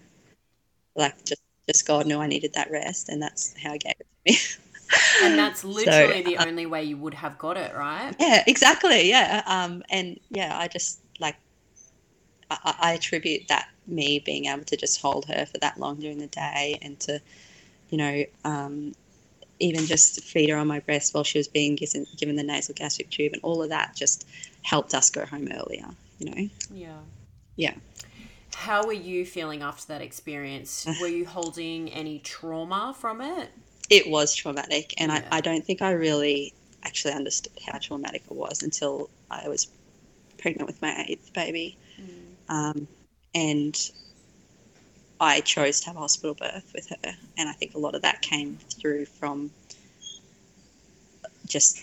like just just God knew I needed that rest, and that's how I gave it to me. And that's literally So, the uh, only way you would have got it, right? yeah, exactly. Yeah, um, and yeah, I just like I, I I attribute that me being able to just hold her for that long during the day, and to, you know, um, even just feed her on my breast while she was being given given the nasal gastric tube, and all of that just helped us go home earlier. You know. Yeah. Yeah. How were you feeling after that experience? Were you holding any trauma from it? it was traumatic and Yeah. I, I don't think i really actually understood how traumatic it was until i was pregnant with my eighth baby um, and i chose to have a hospital birth with her and i think a lot of that came through from just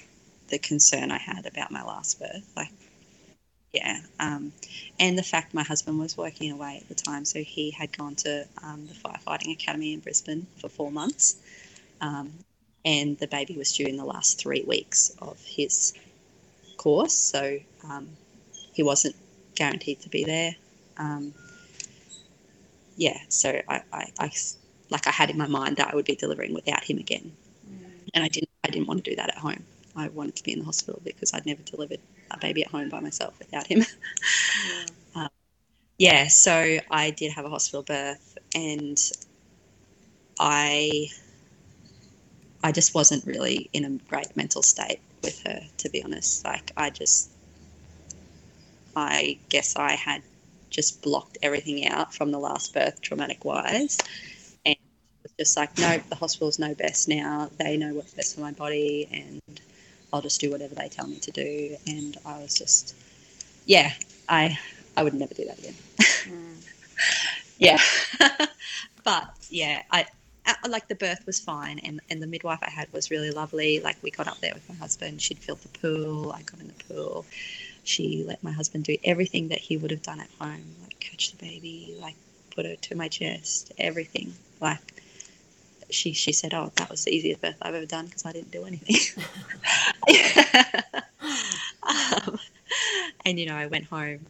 the concern i had about my last birth like yeah um, and the fact my husband was working away at the time so he had gone to um, the firefighting academy in brisbane for four months um, and the baby was due in the last three weeks of his course, so um, he wasn't guaranteed to be there. Um, yeah, so I, like I had in my mind that I would be delivering without him again, and I didn't. I didn't want to do that at home. I wanted to be in the hospital because I'd never delivered a baby at home by myself without him. Yeah. Um, yeah, so I did have a hospital birth, and I I just wasn't really in a great mental state with her, to be honest. Like I just I guess I had just blocked everything out from the last birth, traumatic wise, and it was just like, nope, the hospital's know best now. They know what's best for my body, and I'll just do whatever they tell me to do. And I was just, yeah, I I would never do that again. Mm. Yeah. but yeah, I, I like the birth was fine and, and the midwife I had was really lovely. Like we got up there with my husband, she'd filled the pool, I got in the pool. She let my husband do everything that he would have done at home, like catch the baby, like put her to my chest, everything. Like she she said, "Oh, that was the easiest birth I've ever done because I didn't do anything." um, and you know, I went home.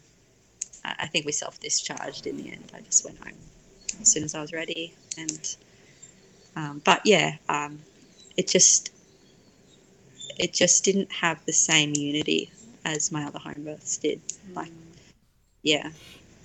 I I think we self discharged in the end. I just went home as soon as I was ready, and um, but yeah, um, it just it just didn't have the same unity as my other home births did. Like, yeah,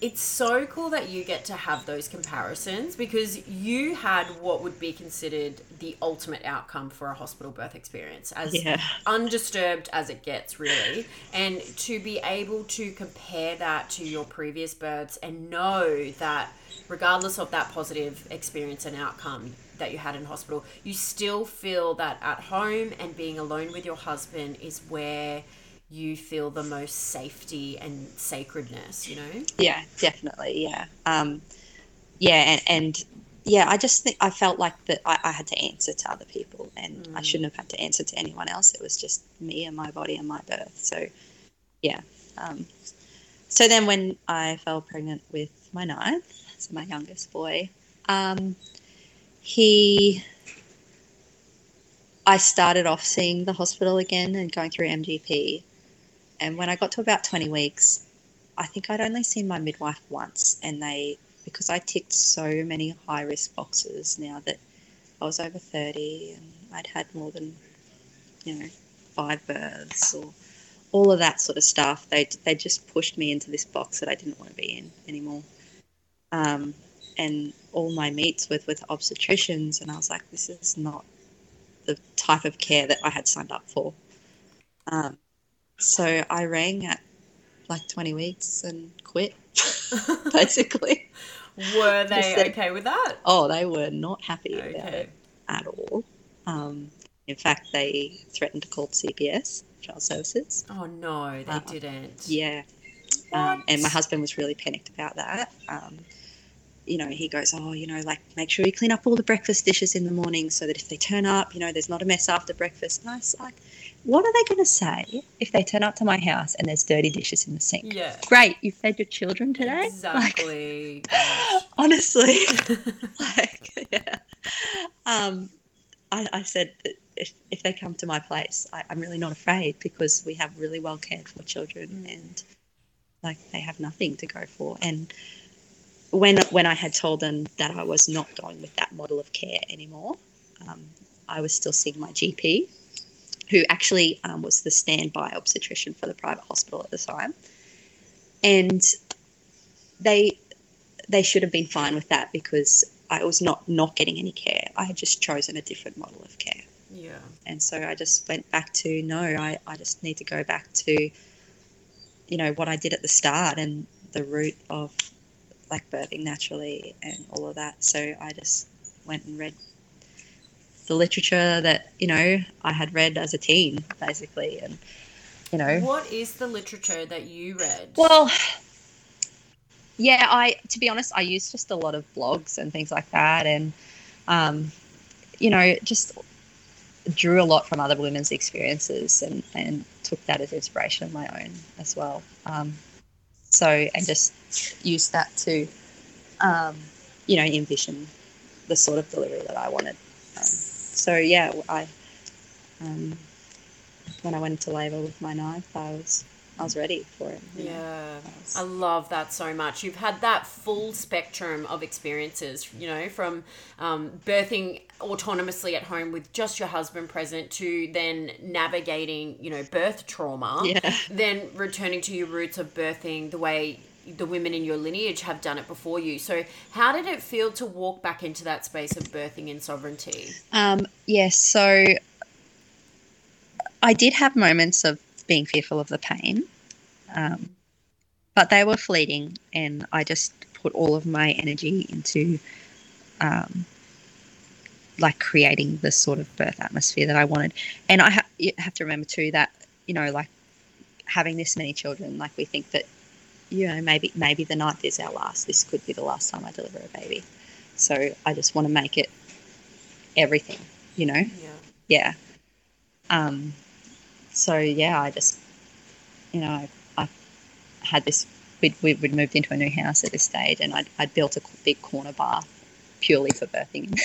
It's so cool that you get to have those comparisons because you had what would be considered the ultimate outcome for a hospital birth experience, as yeah, undisturbed as it gets, really. And to be able to compare that to your previous births and know that, regardless of that positive experience and outcome that you had in hospital, you still feel that at home and being alone with your husband is where you feel the most safety and sacredness, you know? yeah, definitely, yeah, um, yeah, and, and yeah, I just think I felt like that I, I had to answer to other people, and I Mm. shouldn't have had to answer to anyone else. It was just me and my body and my birth. So, yeah. Um, so then, when I fell pregnant with my ninth, so my youngest boy, um, he, I started off seeing the hospital again and going through MGP, and when I got to about twenty weeks, I think I'd only seen my midwife once, and they because I ticked so many high risk boxes now that I was over 30 and I'd had more than, you know, five births or all of that sort of stuff. They, they just pushed me into this box that I didn't want to be in anymore. Um, and all my meets with, with obstetricians, and I was like, this is not the type of care that I had signed up for. Um, so I rang at like 20 weeks and quit, basically. Were they that- okay with that? Oh, they were not happy about it at all. Um, in fact, they threatened to call CPS, Child Services. Oh no, they Uh, didn't. Yeah. Um, and my husband was really panicked about that. Um, you know, he goes, Oh, you know, like make sure you clean up all the breakfast dishes in the morning so that if they turn up, you know, there's not a mess after breakfast. And I was like, What are they going to say if they turn up to my house and there's dirty dishes in the sink? Yeah. Great, you fed your children today? Exactly. Gosh. honestly. like, yeah. Um, I, I said that if, if they come to my place, I, I'm really not afraid because we have really well cared for children, and like they have nothing to go for. And when when I had told them that I was not going with that model of care anymore, um, I was still seeing my GP, who actually um, was the standby obstetrician for the private hospital at the time, and they they should have been fine with that because I was not not getting any care. I had just chosen a different model of care. Yeah. And so I just went back to no, I, I just need to go back to, you know, what I did at the start and the root of like birthing naturally and all of that. So I just went and read the literature that, you know, I had read as a teen, basically. And, you know. What is the literature that you read? Well, yeah, I, to be honest, I used just a lot of blogs and things like that. And, um, you know, just drew a lot from other women's experiences and, and took that as inspiration of my own as well. Um, so, and just used that to, um, you know, envision the sort of delivery that I wanted. Um, so, yeah, I, um, when I went into labour with my ninth, I was I was ready for it. Yeah, I. I, love that so much. You've had that full spectrum of experiences, you know, from um, birthing autonomously at home with just your husband present to then navigating, you know, birth trauma. Yeah. Then returning to your roots of birthing the way the women in your lineage have done it before you. So, how did it feel to walk back into that space of birthing in sovereignty? Um, yes, so I did have moments of being fearful of the pain. Um, but they were fleeting, and I just put all of my energy into um, like creating the sort of birth atmosphere that I wanted. And I ha- have to remember too that you know, like having this many children, like we think that you know maybe maybe the ninth is our last. This could be the last time I deliver a baby. So I just want to make it everything, you know. Yeah. Yeah. Um, so yeah, I just, you know, I, I had this. We'd, we'd moved into a new house at this stage, and I'd, I'd built a big corner bath purely for birthing.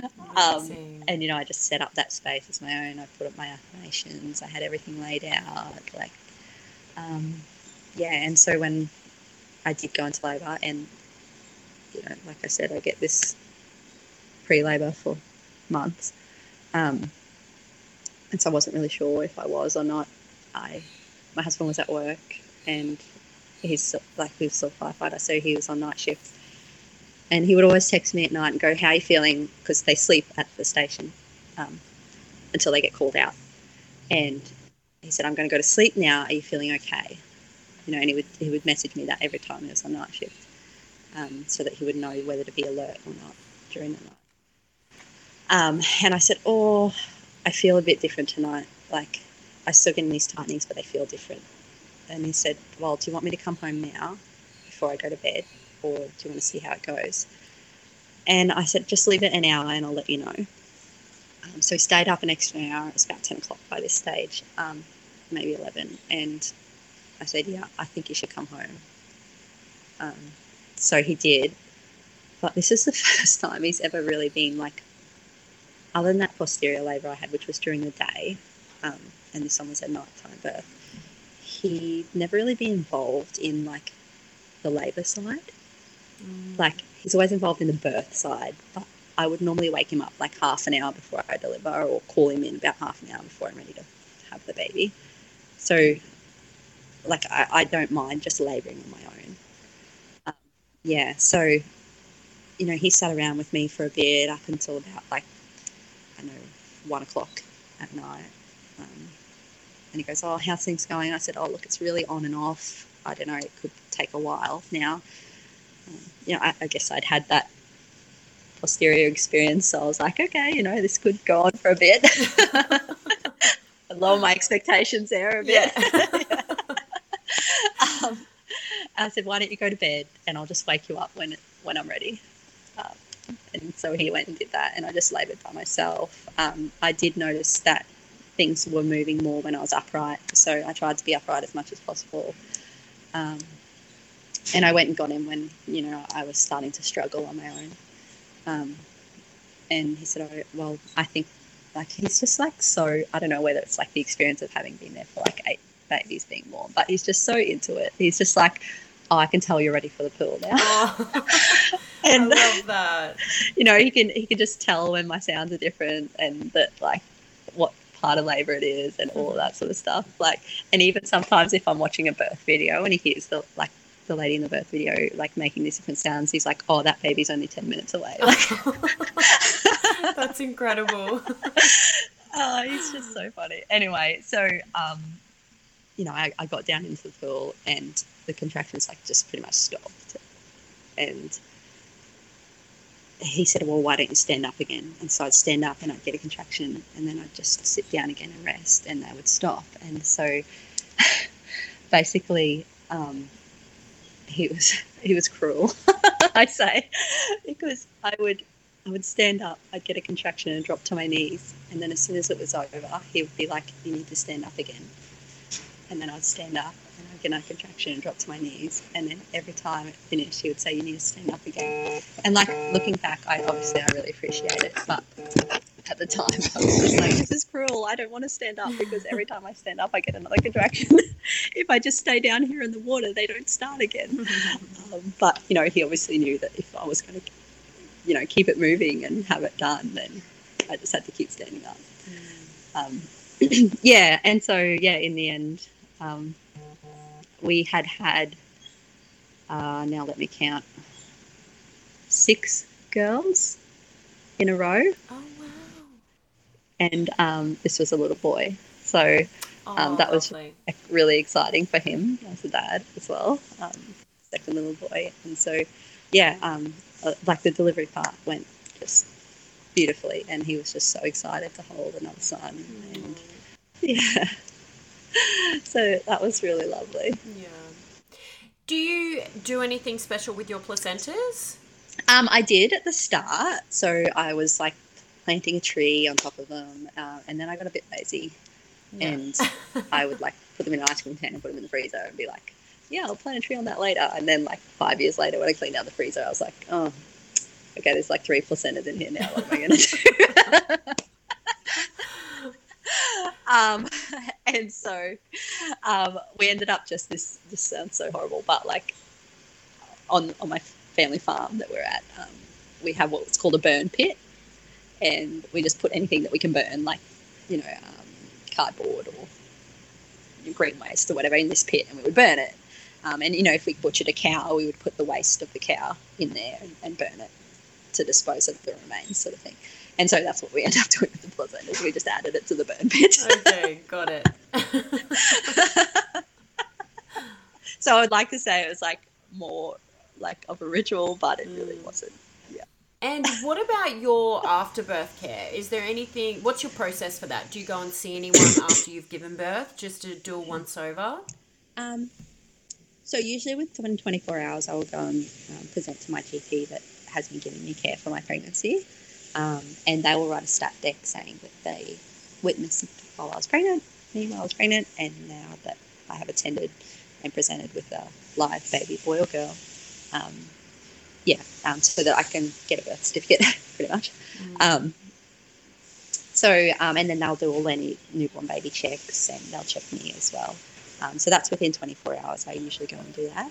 um, and you know, I just set up that space as my own. I put up my affirmations. I had everything laid out, like, um, yeah. And so when I did go into labour, and you know, like I said, I get this pre-labour for months. Um, and so I wasn't really sure if I was or not. I, my husband was at work, and he's like he was still firefighter, so he was on night shift, and he would always text me at night and go, "How are you feeling?" Because they sleep at the station um, until they get called out, and he said, "I'm going to go to sleep now. Are you feeling okay?" You know, and he would he would message me that every time he was on night shift, um, so that he would know whether to be alert or not during the night. Um, and I said, "Oh." I feel a bit different tonight. Like, I still get these tightenings, but they feel different. And he said, Well, do you want me to come home now before I go to bed? Or do you want to see how it goes? And I said, Just leave it an hour and I'll let you know. Um, so he stayed up an extra hour. It was about 10 o'clock by this stage, um, maybe 11. And I said, Yeah, I think you should come home. Um, so he did. But this is the first time he's ever really been like other than that posterior labour I had, which was during the day, um, and this one was at night time birth, he'd never really been involved in like the labour side. Mm. Like he's always involved in the birth side, but I would normally wake him up like half an hour before I deliver, or call him in about half an hour before I'm ready to have the baby. So, like, I, I don't mind just labouring on my own. Um, yeah, so, you know, he sat around with me for a bit up until about like one o'clock at night. Um, and he goes, Oh, how's things going? I said, Oh, look, it's really on and off. I don't know, it could take a while now. Um, you know, I, I, guess I'd had that posterior experience, so I was like, Okay, you know, this could go on for a bit. lower my expectations there a bit. Yeah. um, I said, Why don't you go to bed and I'll just wake you up when, when I'm ready. Um, and so he went and did that, and I just laboured by myself. Um, I did notice that things were moving more when I was upright, so I tried to be upright as much as possible. Um, and I went and got him when you know I was starting to struggle on my own. Um, and he said, "Oh, well, I think like he's just like so. I don't know whether it's like the experience of having been there for like eight babies being born, but he's just so into it. He's just like, oh, I can tell you're ready for the pool now. Oh, and I love that. you know, he can he can just tell when my sounds are different and that like what part of labor it is and all of that sort of stuff. Like, and even sometimes if I'm watching a birth video and he hears the like the lady in the birth video like making these different sounds, he's like, "Oh, that baby's only ten minutes away." Like, That's incredible. oh, he's just so funny. Anyway, so um, you know, I, I got down into the pool and the contractions like just pretty much stopped, and he said, "Well, why don't you stand up again?" And so I'd stand up and I'd get a contraction, and then I'd just sit down again and rest, and they would stop. And so, basically, um, he was he was cruel, I say, because I would I would stand up, I'd get a contraction and drop to my knees, and then as soon as it was over, he would be like, "You need to stand up again," and then I'd stand up and I'd get a contraction and drop to my knees, and then every time it finished, he would say, "You need to stand up again." And like looking back, I obviously I really appreciate it, but at the time I was just like, "This is cruel. I don't want to stand up because every time I stand up, I get another contraction. if I just stay down here in the water, they don't start again." Um, but you know, he obviously knew that if I was going to, you know, keep it moving and have it done, then I just had to keep standing up. Um, yeah, and so yeah, in the end, um, we had had. Uh, now let me count. Six girls in a row, Oh wow. and um, this was a little boy. So Oh, Um, that was- lovely. really exciting for him as a dad as well. Um, second little boy, and so yeah, um, uh, like the delivery part went just beautifully, and he was just so excited to hold another son, and yeah, so that was really lovely. Yeah. Do you do anything special with your placentas? Um, I did at the start, so I was like planting a tree on top of them, uh, and then I got a bit lazy, and I would like put them in an ice cream and put them in the freezer and be like, yeah, I'll plant a tree on that later. And then like five years later, when I cleaned out the freezer, I was like, oh, okay, there's like three placentas in here now. What am I going to do? um, and so um, we ended up just this. This sounds so horrible, but like on on my family farm that we're at, um, we have what's called a burn pit, and we just put anything that we can burn, like you know, um, cardboard or green waste or whatever in this pit, and we would burn it. Um, and you know, if we butchered a cow, we would put the waste of the cow in there and, and burn it to dispose of the remains, sort of thing. And so that's what we end up doing with the placentas. We just added it to the burn pit. okay, got it. so I would like to say it was like more like of a ritual, but it really Mm. wasn't. Yeah. And what about your afterbirth care? Is there anything? What's your process for that? Do you go and see anyone after you've given birth just to do a once over? Um, so usually within 24 hours, I will go and um, present to my GP that has been giving me care for my pregnancy, um, and they will write a stat dec saying that they witnessed while I was pregnant, me while I was pregnant, and now that I have attended and presented with a live baby boy or girl. Um, yeah, um, so that I can get a birth certificate, pretty much. Um, so, um, and then they'll do all any newborn baby checks and they'll check me as well. Um, so that's within 24 hours. I usually go and do that.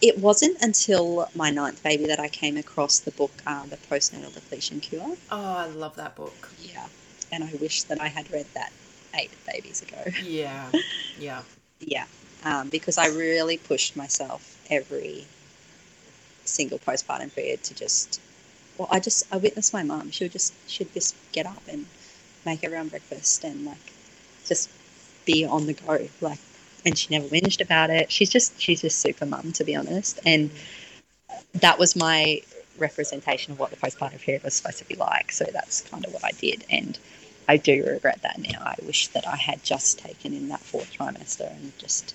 It wasn't until my ninth baby that I came across the book, um, The Postnatal Depletion Cure. Oh, I love that book. Yeah. And I wish that I had read that eight babies ago. Yeah, yeah. Yeah. Um, because I really pushed myself every single postpartum period to just, well, I just, I witnessed my mum. She would just, she'd just get up and make everyone breakfast and like just be on the go. Like, and she never whinged about it. She's just, she's just super mum, to be honest. And that was my representation of what the postpartum period was supposed to be like. So that's kind of what I did. And I do regret that now. I wish that I had just taken in that fourth trimester and just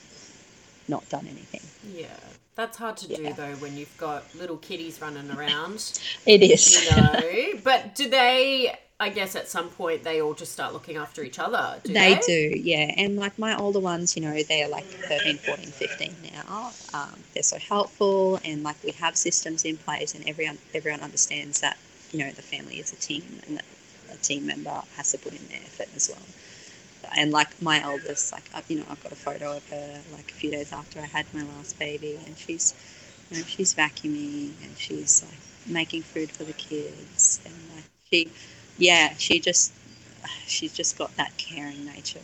not done anything. Yeah, that's hard to do though when you've got little kitties running around, It is. you know. but do they? I guess at some point they all just start looking after each other. Do they they, do, yeah. And like my older ones, you know, they're like 13, 14, 15 now. Um, they're so helpful and like we have systems in place and everyone everyone understands that, you know, the family is a team and that a team member has to put in their effort as well. and like my eldest, like I've, you know, I've got a photo of her like a few days after I had my last baby, and she's, you know, she's vacuuming and she's like making food for the kids, and like she, yeah, she just, she's just got that caring nature.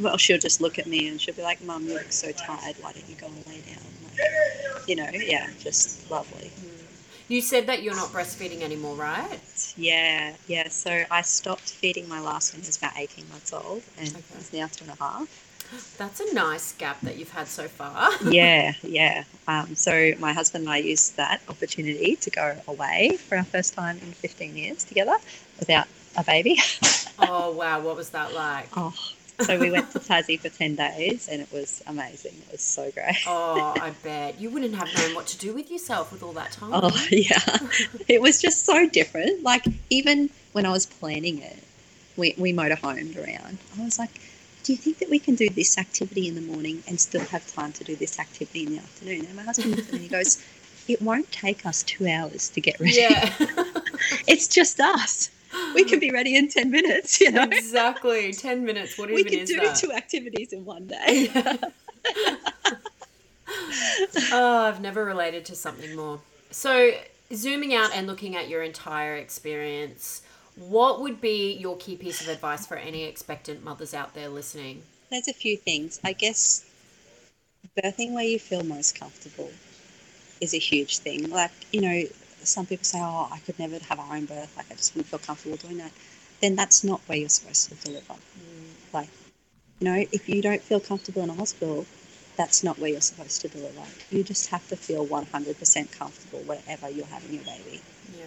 Well, she'll just look at me and she'll be like, "Mum, you look so tired. Why don't you go and lay down?" Like, you know, yeah, just lovely. You said that you're not breastfeeding anymore, right? Yeah, yeah. So I stopped feeding my last one. He was about 18 months old, and Okay. he's now two and a half. That's a nice gap that you've had so far. yeah, yeah. Um, so my husband and I used that opportunity to go away for our first time in 15 years together without a baby. oh wow, what was that like? oh, so we went to Tassie for 10 days, and it was amazing. It was so great. Oh, I bet you wouldn't have known what to do with yourself with all that time. Oh, yeah. it was just so different. Like, even when I was planning it, we, we motorhomed around. I was like, do you think that we can do this activity in the morning and still have time to do this activity in the afternoon? And my husband looked at me and he goes, it won't take us two hours to get ready. Yeah, It's just us. We can be ready in 10 minutes, you know? exactly. Ten minutes. What We can is do that? two activities in one day. Oh, I've never related to something more. So, zooming out and looking at your entire experience, what would be your key piece of advice for any expectant mothers out there listening? There's a few things. I guess birthing where you feel most comfortable is a huge thing. Like, you know, some people say, oh, I could never have our own birth. Like, I just wouldn't feel comfortable doing that. Then that's not where you're supposed to deliver. Mm. Like, you know, if you don't feel comfortable in a hospital, that's not where you're supposed to deliver. You just have to feel 100% comfortable wherever you're having your baby. Yeah.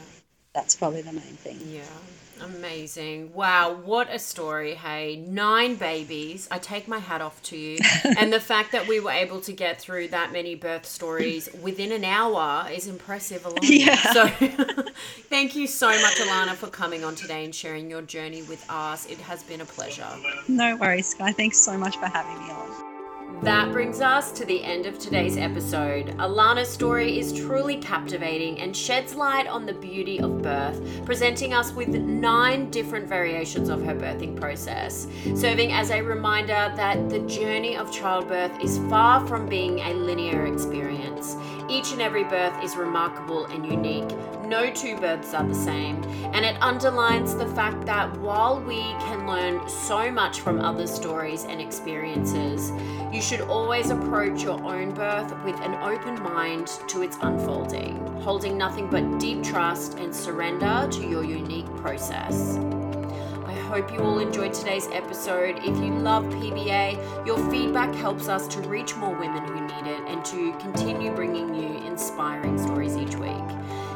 That's probably the main thing. Yeah. Amazing. Wow, what a story. Hey, nine babies. I take my hat off to you. and the fact that we were able to get through that many birth stories within an hour is impressive alone. Yeah. So thank you so much, Alana, for coming on today and sharing your journey with us. It has been a pleasure. No worries, Sky. Thanks so much for having me on. That brings us to the end of today's episode. Alana's story is truly captivating and sheds light on the beauty of birth, presenting us with nine different variations of her birthing process, serving as a reminder that the journey of childbirth is far from being a linear experience. Each and every birth is remarkable and unique. No two births are the same, and it underlines the fact that while we can learn so much from other stories and experiences, you should always approach your own birth with an open mind to its unfolding, holding nothing but deep trust and surrender to your unique process. I hope you all enjoyed today's episode. If you love PBA, your feedback helps us to reach more women who need it and to continue bringing you inspiring stories each week.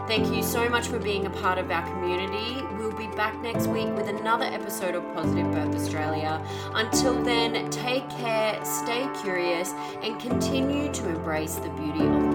Thank you so much for being a part of our community. We'll be back next week with another episode of Positive Birth Australia. Until then, take care, stay curious, and continue to embrace the beauty of.